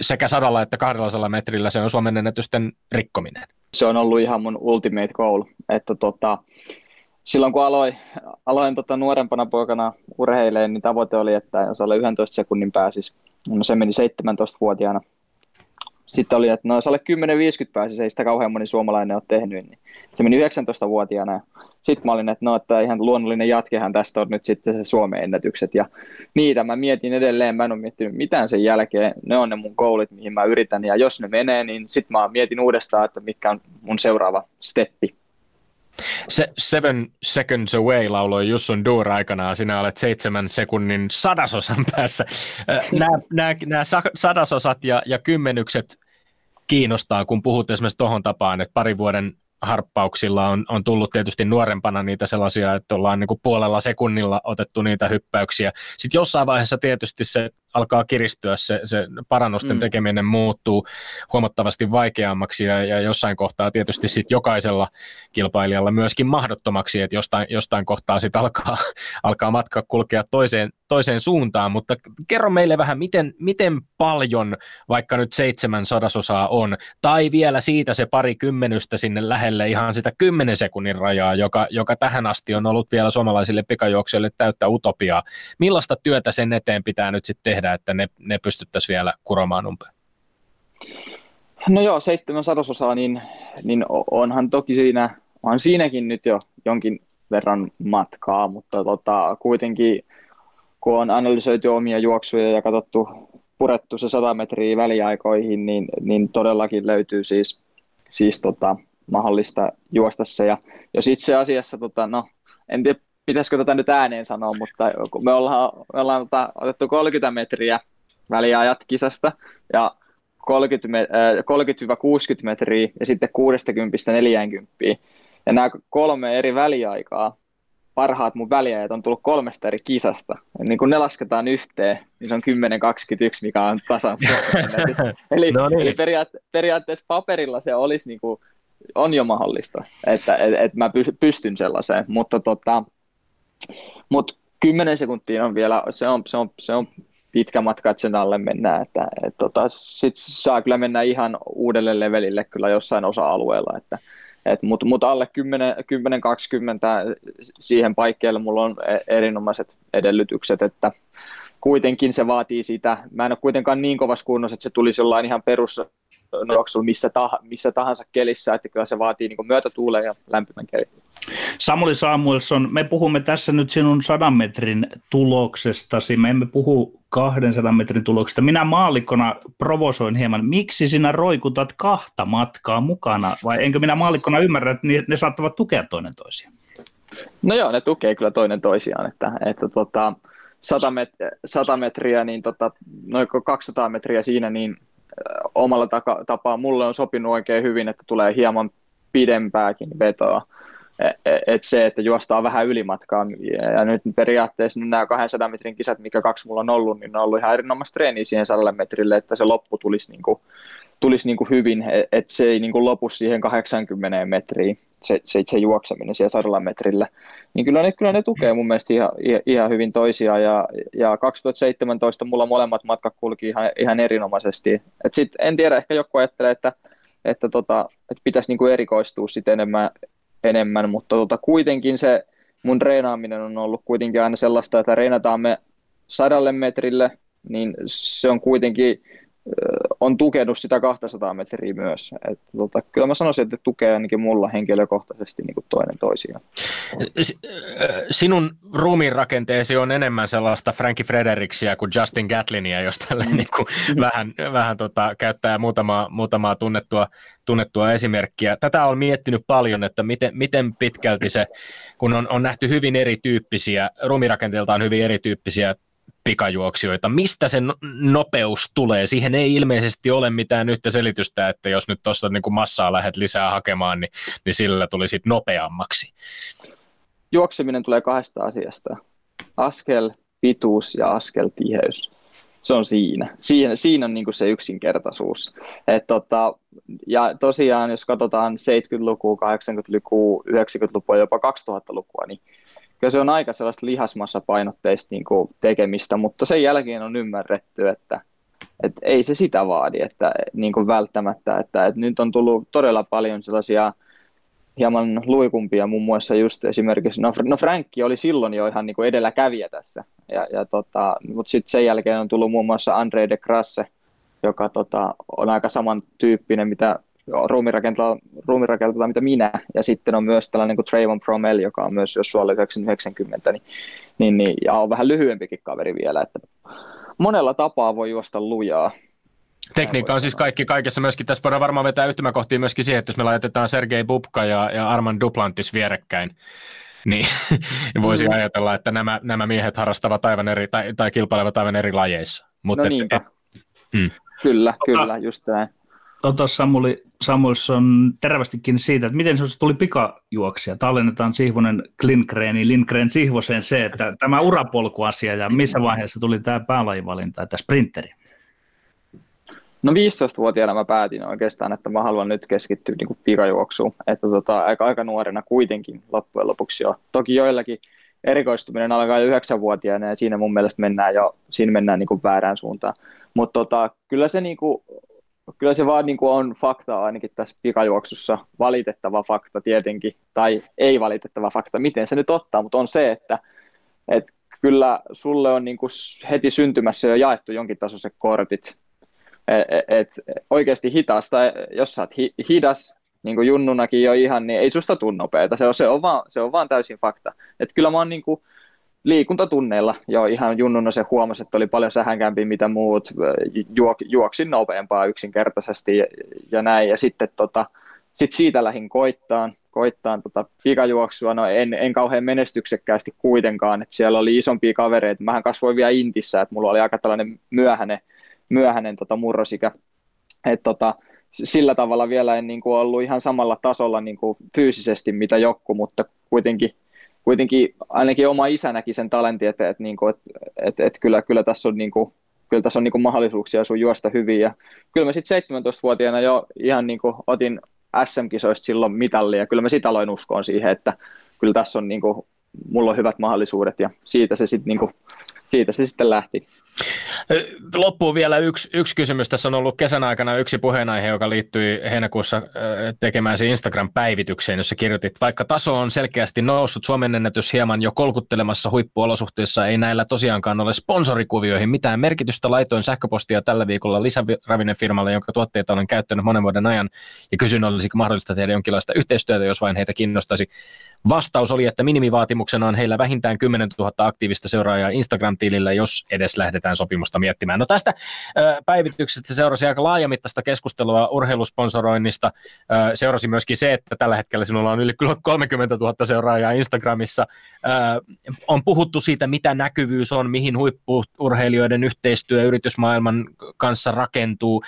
sekä sadalla että 200 metrillä se on Suomen ennätysten rikkominen. Se on ollut ihan mun ultimate goal, että tota, silloin kun aloin, aloin tota nuorempana poikana urheileen, niin tavoite oli, että jos alle 11 sekunnin pääsis, no se meni 17-vuotiaana. Sitten oli, että no jos alle 10-50 pääsis, ei sitä kauhean moni suomalainen ole tehnyt, niin se meni 19-vuotiaana sitten mä olin, että no, että ihan luonnollinen jatkehan tästä on nyt sitten se Suomen ennätykset. Ja niitä mä mietin edelleen, mä en ole miettinyt mitään sen jälkeen. Ne on ne mun koulit, mihin mä yritän. Ja jos ne menee, niin sitten mä mietin uudestaan, että mikä on mun seuraava steppi. Se Seven Seconds Away lauloi Jussun Duur aikanaan. Sinä olet seitsemän sekunnin sadasosan päässä. Nämä, nämä, nämä sadasosat ja, ja kymmenykset kiinnostaa, kun puhut esimerkiksi tuohon tapaan, että pari vuoden harppauksilla on, on tullut tietysti nuorempana niitä sellaisia, että ollaan niin kuin puolella sekunnilla otettu niitä hyppäyksiä. Sitten jossain vaiheessa tietysti se alkaa kiristyä, se, se parannusten mm. tekeminen muuttuu huomattavasti vaikeammaksi ja, ja jossain kohtaa tietysti sitten jokaisella kilpailijalla myöskin mahdottomaksi, että jostain, jostain kohtaa sitten alkaa, alkaa matka kulkea toiseen, toiseen suuntaan, mutta kerro meille vähän, miten, miten paljon vaikka nyt seitsemän sadasosaa on, tai vielä siitä se pari kymmenystä sinne lähelle ihan sitä kymmenen sekunnin rajaa, joka, joka tähän asti on ollut vielä suomalaisille pikajuoksijoille täyttä utopiaa. Millaista työtä sen eteen pitää nyt sitten tehdä, että ne, ne pystyttäisiin vielä kuromaan umpeen? No joo, seitsemän sadasosaa, niin, niin onhan toki siinä, on siinäkin nyt jo jonkin verran matkaa, mutta tota, kuitenkin kun on analysoitu omia juoksuja ja katsottu, purettu se 100 metriä väliaikoihin, niin, niin todellakin löytyy siis, siis tota, mahdollista juosta se. Ja jos itse asiassa, tota, no, en tiedä pitäisikö tätä nyt ääneen sanoa, mutta me ollaan, me ollaan tota, otettu 30 metriä väliajat kisasta ja 30, äh, 30-60 metriä ja sitten 60-40. Ja nämä kolme eri väliaikaa parhaat mun väliajat on tullut kolmesta eri kisasta. Ja niin kun ne lasketaan yhteen, niin se on 10-21, mikä on tasan. eli, no niin. eli periaat- periaatteessa paperilla se olisi niin kuin, on jo mahdollista, että et, et mä pystyn sellaiseen, mutta tota, mut 10 sekuntia on vielä, se on, se on, se on pitkä matka, että sen alle mennään. Että, et, tota, sit saa kyllä mennä ihan uudelle levelille kyllä jossain osa-alueella, että, et, mutta mut alle 10-20 siihen paikkeelle mulla on e-, erinomaiset edellytykset, että kuitenkin se vaatii sitä. Mä en ole kuitenkaan niin kovassa kunnossa, että se tulisi jollain ihan perus juoksulla missä, tah- missä tahansa kelissä, että kyllä se vaatii niin myötätuuleen ja lämpimän kelin. Samuli Samuelson, me puhumme tässä nyt sinun sadan metrin tuloksestasi, me emme puhu 200 metrin tuloksesta. Minä maallikkona provosoin hieman, miksi sinä roikutat kahta matkaa mukana, vai enkö minä maallikkona ymmärrä, että ne saattavat tukea toinen toisiaan? No joo, ne tukee kyllä toinen toisiaan, että, että tota, 100, met- 100 metriä, niin tota, noin 200 metriä siinä, niin omalla taka- tapaa mulle on sopinut oikein hyvin, että tulee hieman pidempääkin vetoa. E, e, et se, että juostaan vähän ylimatkaa. Ja nyt periaatteessa nämä 200 metrin kisat, mikä kaksi mulla on ollut, niin ne on ollut ihan erinomaista treeniä siihen 100 metrille, että se loppu tulisi, niin kuin, tulisi niin kuin hyvin, että se ei niin kuin lopu siihen 80 metriin se, se, se juokseminen siellä sadalla metrillä, niin kyllä ne, kyllä ne tukee mun mielestä ihan, ihan hyvin toisiaan ja, ja 2017 mulla molemmat matkat kulki ihan, ihan erinomaisesti. Et sit, en tiedä, ehkä joku ajattelee, että, että, tota, että pitäisi niinku erikoistua sit enemmän, enemmän mutta tota, kuitenkin se mun treenaaminen on ollut kuitenkin aina sellaista, että reenataan me sadalle metrille, niin se on kuitenkin on tukenut sitä 200 metriä myös. Et, tota, kyllä mä sanoisin, että tukee ainakin mulla henkilökohtaisesti niin kuin toinen toisiaan. Sinun ruumiin rakenteesi on enemmän sellaista Frankie Fredericksiä kuin Justin Gatlinia, jos tälle mm. niin kuin vähän, vähän tota, käyttää muutamaa, muutamaa tunnettua, tunnettua esimerkkiä. Tätä on miettinyt paljon, että miten, miten pitkälti se, kun on, on nähty hyvin erityyppisiä, ruumirakenteeltaan hyvin erityyppisiä pikajuoksijoita. Mistä se no-, nopeus tulee? Siihen ei ilmeisesti ole mitään yhtä selitystä, että jos nyt tuossa niin massaa lähdet lisää hakemaan, niin, niin sillä tuli sitten nopeammaksi. Juokseminen tulee kahdesta asiasta. Askel pituus ja askel tiheys. Se on siinä. Siinä, siinä on niin se yksinkertaisuus. Et tota, ja tosiaan, jos katsotaan 70-lukua, 80-lukua, 90-lukua, jopa 2000-lukua, niin kyllä se on aika sellaista lihasmassa painotteista niin kuin tekemistä, mutta sen jälkeen on ymmärretty, että, että ei se sitä vaadi, että niin kuin välttämättä, että, että nyt on tullut todella paljon sellaisia hieman luikumpia, muun muassa just esimerkiksi, no, no Frankki oli silloin jo ihan niin kuin edelläkävijä tässä, ja, ja tota, mutta sitten sen jälkeen on tullut muun muassa Andre de Grasse, joka tota, on aika samantyyppinen, mitä ruumirakentaa, mitä minä, ja sitten on myös tällainen kuin Trayvon Promel, joka on myös jos suolle 90, niin, niin, niin, ja on vähän lyhyempikin kaveri vielä, että monella tapaa voi juosta lujaa. Tekniikka on siis kaikki kaikessa myöskin. Tässä voidaan varmaan vetää yhtymäkohtia myöskin siihen, että jos me laitetaan Sergei Bubka ja, ja Arman Duplantis vierekkäin, niin voisi mm. ajatella, että nämä, nämä miehet harrastavat aivan eri, tai, tai kilpailevat aivan eri lajeissa. Mutta no niinpä. Et, mm. Kyllä, kyllä, just näin tota Samuli Samuelson terävästikin siitä, että miten se tuli pikajuoksia. Tallennetaan Sihvonen Lindgreni, Lindgren Sihvoseen se, että tämä urapolkuasia ja missä vaiheessa tuli tämä päälajivalinta, että sprinteri? No 15-vuotiaana mä päätin oikeastaan, että mä haluan nyt keskittyä niin kuin pikajuoksuun. Että tota, aika, aika nuorena kuitenkin loppujen lopuksi jo. Toki joillakin erikoistuminen alkaa jo 9-vuotiaana ja siinä mun mielestä mennään jo siinä mennään niin kuin väärään suuntaan. Mutta tota, kyllä se niin kuin kyllä se vaan niin kuin on fakta ainakin tässä pikajuoksussa, valitettava fakta tietenkin, tai ei valitettava fakta, miten se nyt ottaa, mutta on se, että, että kyllä sulle on niin kuin heti syntymässä jo jaettu jonkin tasoiset kortit, et, et oikeasti hitaasta, jos sä oot hi, hidas, niin kuin junnunakin jo ihan, niin ei susta tule nopeeta, se on, se on, vaan, se on vaan täysin fakta. Et kyllä mä oon niin kuin, liikuntatunneilla. Jo ihan junnuna se huomasi, että oli paljon sähänkämpi mitä muut, juok, juoksin nopeampaa yksinkertaisesti ja, ja näin, ja sitten tota, sit siitä lähin koittaan, koittaan tota pikajuoksua, no en, en kauhean menestyksekkäästi kuitenkaan, että siellä oli isompia kavereita, mähän kasvoin vielä Intissä, että mulla oli aika tällainen myöhäinen, myöhäinen tota murrosikä, että tota, sillä tavalla vielä en niin kuin ollut ihan samalla tasolla niin kuin fyysisesti mitä joku, mutta kuitenkin kuitenkin ainakin oma isä näki sen talentin, että, että, niin kuin, että, että, että kyllä, kyllä tässä on, niin kuin, kyllä tässä on niin kuin mahdollisuuksia sun juosta hyvin. Ja kyllä mä sitten 17-vuotiaana jo ihan niin kuin otin SM-kisoista silloin mitallia. Kyllä mä sitten aloin uskoon siihen, että kyllä tässä on niin kuin, mulla on hyvät mahdollisuudet ja siitä se sitten niin siitä se sitten lähti. Loppuun vielä yksi, yksi kysymys. Tässä on ollut kesän aikana yksi puheenaihe, joka liittyy heinäkuussa tekemääsi Instagram-päivitykseen, jossa kirjoitit, vaikka taso on selkeästi noussut, Suomen ennätys hieman jo kolkuttelemassa huippuolosuhteissa, ei näillä tosiaankaan ole sponsorikuvioihin mitään merkitystä. Laitoin sähköpostia tällä viikolla lisäravinnefirmalle, jonka tuotteita olen käyttänyt monen vuoden ajan, ja kysyn, olisiko mahdollista tehdä jonkinlaista yhteistyötä, jos vain heitä kiinnostaisi. Vastaus oli, että minimivaatimuksena on heillä vähintään 10 000 aktiivista seuraajaa Instagram-tilillä, jos edes lähdetään sopimusta miettimään. No tästä päivityksestä seurasi aika laajamittaista keskustelua urheilusponsoroinnista. Seurasi myöskin se, että tällä hetkellä sinulla on yli 30 000 seuraajaa Instagramissa. On puhuttu siitä, mitä näkyvyys on, mihin huippuurheilijoiden yhteistyö yritysmaailman kanssa rakentuu.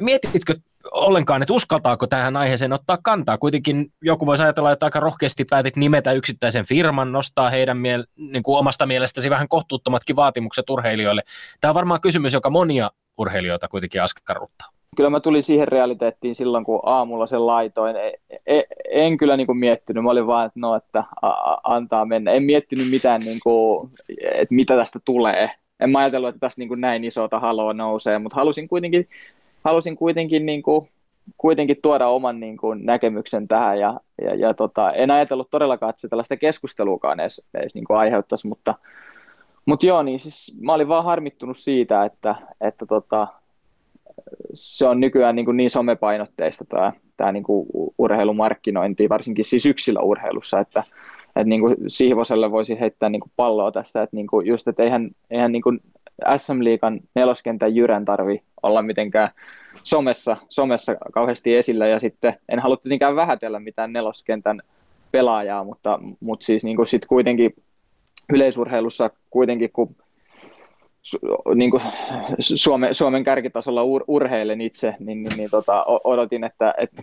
Mietitkö ollenkaan, että uskaltaako tähän aiheeseen ottaa kantaa. Kuitenkin joku voisi ajatella, että aika rohkeasti päätit nimetä yksittäisen firman, nostaa heidän miel- niin kuin omasta mielestäsi vähän kohtuuttomatkin vaatimukset urheilijoille. Tämä on varmaan kysymys, joka monia urheilijoita kuitenkin askarruttaa. Kyllä mä tulin siihen realiteettiin silloin, kun aamulla sen laitoin. En, en, en kyllä niin kuin miettinyt, mä olin vaan, että no, että antaa mennä. En miettinyt mitään, niin kuin, että mitä tästä tulee. En mä ajatellut, että tästä niin kuin näin isota haloa nousee, mutta halusin kuitenkin halusin kuitenkin, niin kuin, kuitenkin tuoda oman niin kuin, näkemyksen tähän ja, ja, ja tota, en ajatellut todellakaan, että se tällaista keskusteluakaan edes, edes niin kuin aiheuttaisi, mutta, mutta joo, niin siis mä olin vaan harmittunut siitä, että, että tota, se on nykyään niin, kuin niin somepainotteista tämä, tämä niin kuin urheilumarkkinointi, varsinkin siis yksilöurheilussa, että, että niin kuin Sihvoselle voisi heittää niin kuin palloa tässä, että niin kuin just, että eihän, eihän niin kuin SM-liikan neloskentän Jyrän tarvi olla mitenkään somessa, somessa kauheasti esillä. Ja sitten en halua tietenkään vähätellä mitään neloskentän pelaajaa, mutta, mutta siis niin kuin sit kuitenkin yleisurheilussa kuitenkin, kun niin kuin Suome, Suomen kärkitasolla ur, urheilen itse, niin, niin, niin tota, odotin, että, että,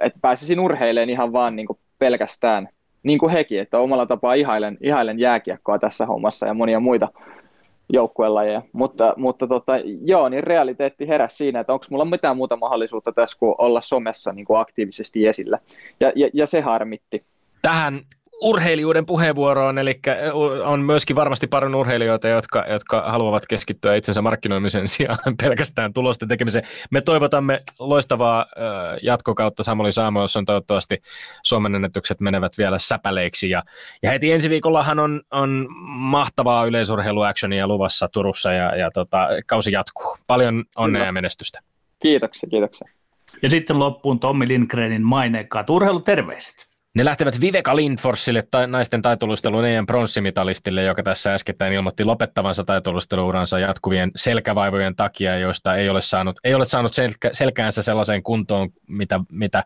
että pääsisin urheileen ihan vaan niin kuin pelkästään, niin kuin hekin, että omalla tapaa ihailen, ihailen jääkiekkoa tässä hommassa ja monia muita joukkuelajeja. Mutta, mutta tota, joo, niin realiteetti heräsi siinä, että onko mulla mitään muuta mahdollisuutta tässä kuin olla somessa niin kuin aktiivisesti esillä. Ja, ja, ja se harmitti. Tähän urheilijuuden puheenvuoroon, eli on myöskin varmasti paljon urheilijoita, jotka, jotka haluavat keskittyä itsensä markkinoimisen sijaan pelkästään tulosten tekemiseen. Me toivotamme loistavaa jatkokautta Samuli on toivottavasti Suomen ennätykset menevät vielä säpäleiksi. Ja, ja heti ensi viikollahan on, on mahtavaa yleisurheiluactionia luvassa Turussa ja, ja tota, kausi jatkuu. Paljon onnea Kyllä. ja menestystä. Kiitoksia, kiitoksia. Ja sitten loppuun Tommi Lindgrenin maineikkaat urheiluterveiset. Ne lähtevät Viveka Lindforsille, ta- naisten taitoluistelun EM pronssimitalistille, joka tässä äskettäin ilmoitti lopettavansa taitoluisteluuransa jatkuvien selkävaivojen takia, joista ei ole saanut, ei ole saanut selkä, selkäänsä sellaiseen kuntoon, mitä, mitä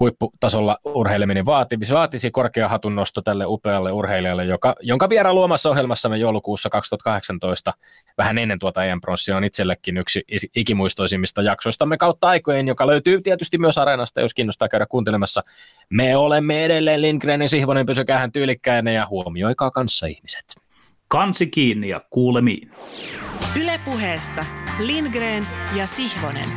huipputasolla urheileminen vaatisi. Vaatisi korkea hatunnosto tälle upealle urheilijalle, joka, jonka vieraan luomassa ohjelmassamme joulukuussa 2018, vähän ennen tuota EM pronssia, on itsellekin yksi ikimuistoisimmista jaksoistamme kautta aikojen, joka löytyy tietysti myös Areenasta, jos kiinnostaa käydä kuuntelemassa. Me olemme olemme edelleen Lindgren ja Sihvonen, pysykäähän tyylikkäinen ja huomioikaa kanssa ihmiset. Kansi kiinni ja kuulemiin. Ylepuheessa Lindgren ja Sihvonen.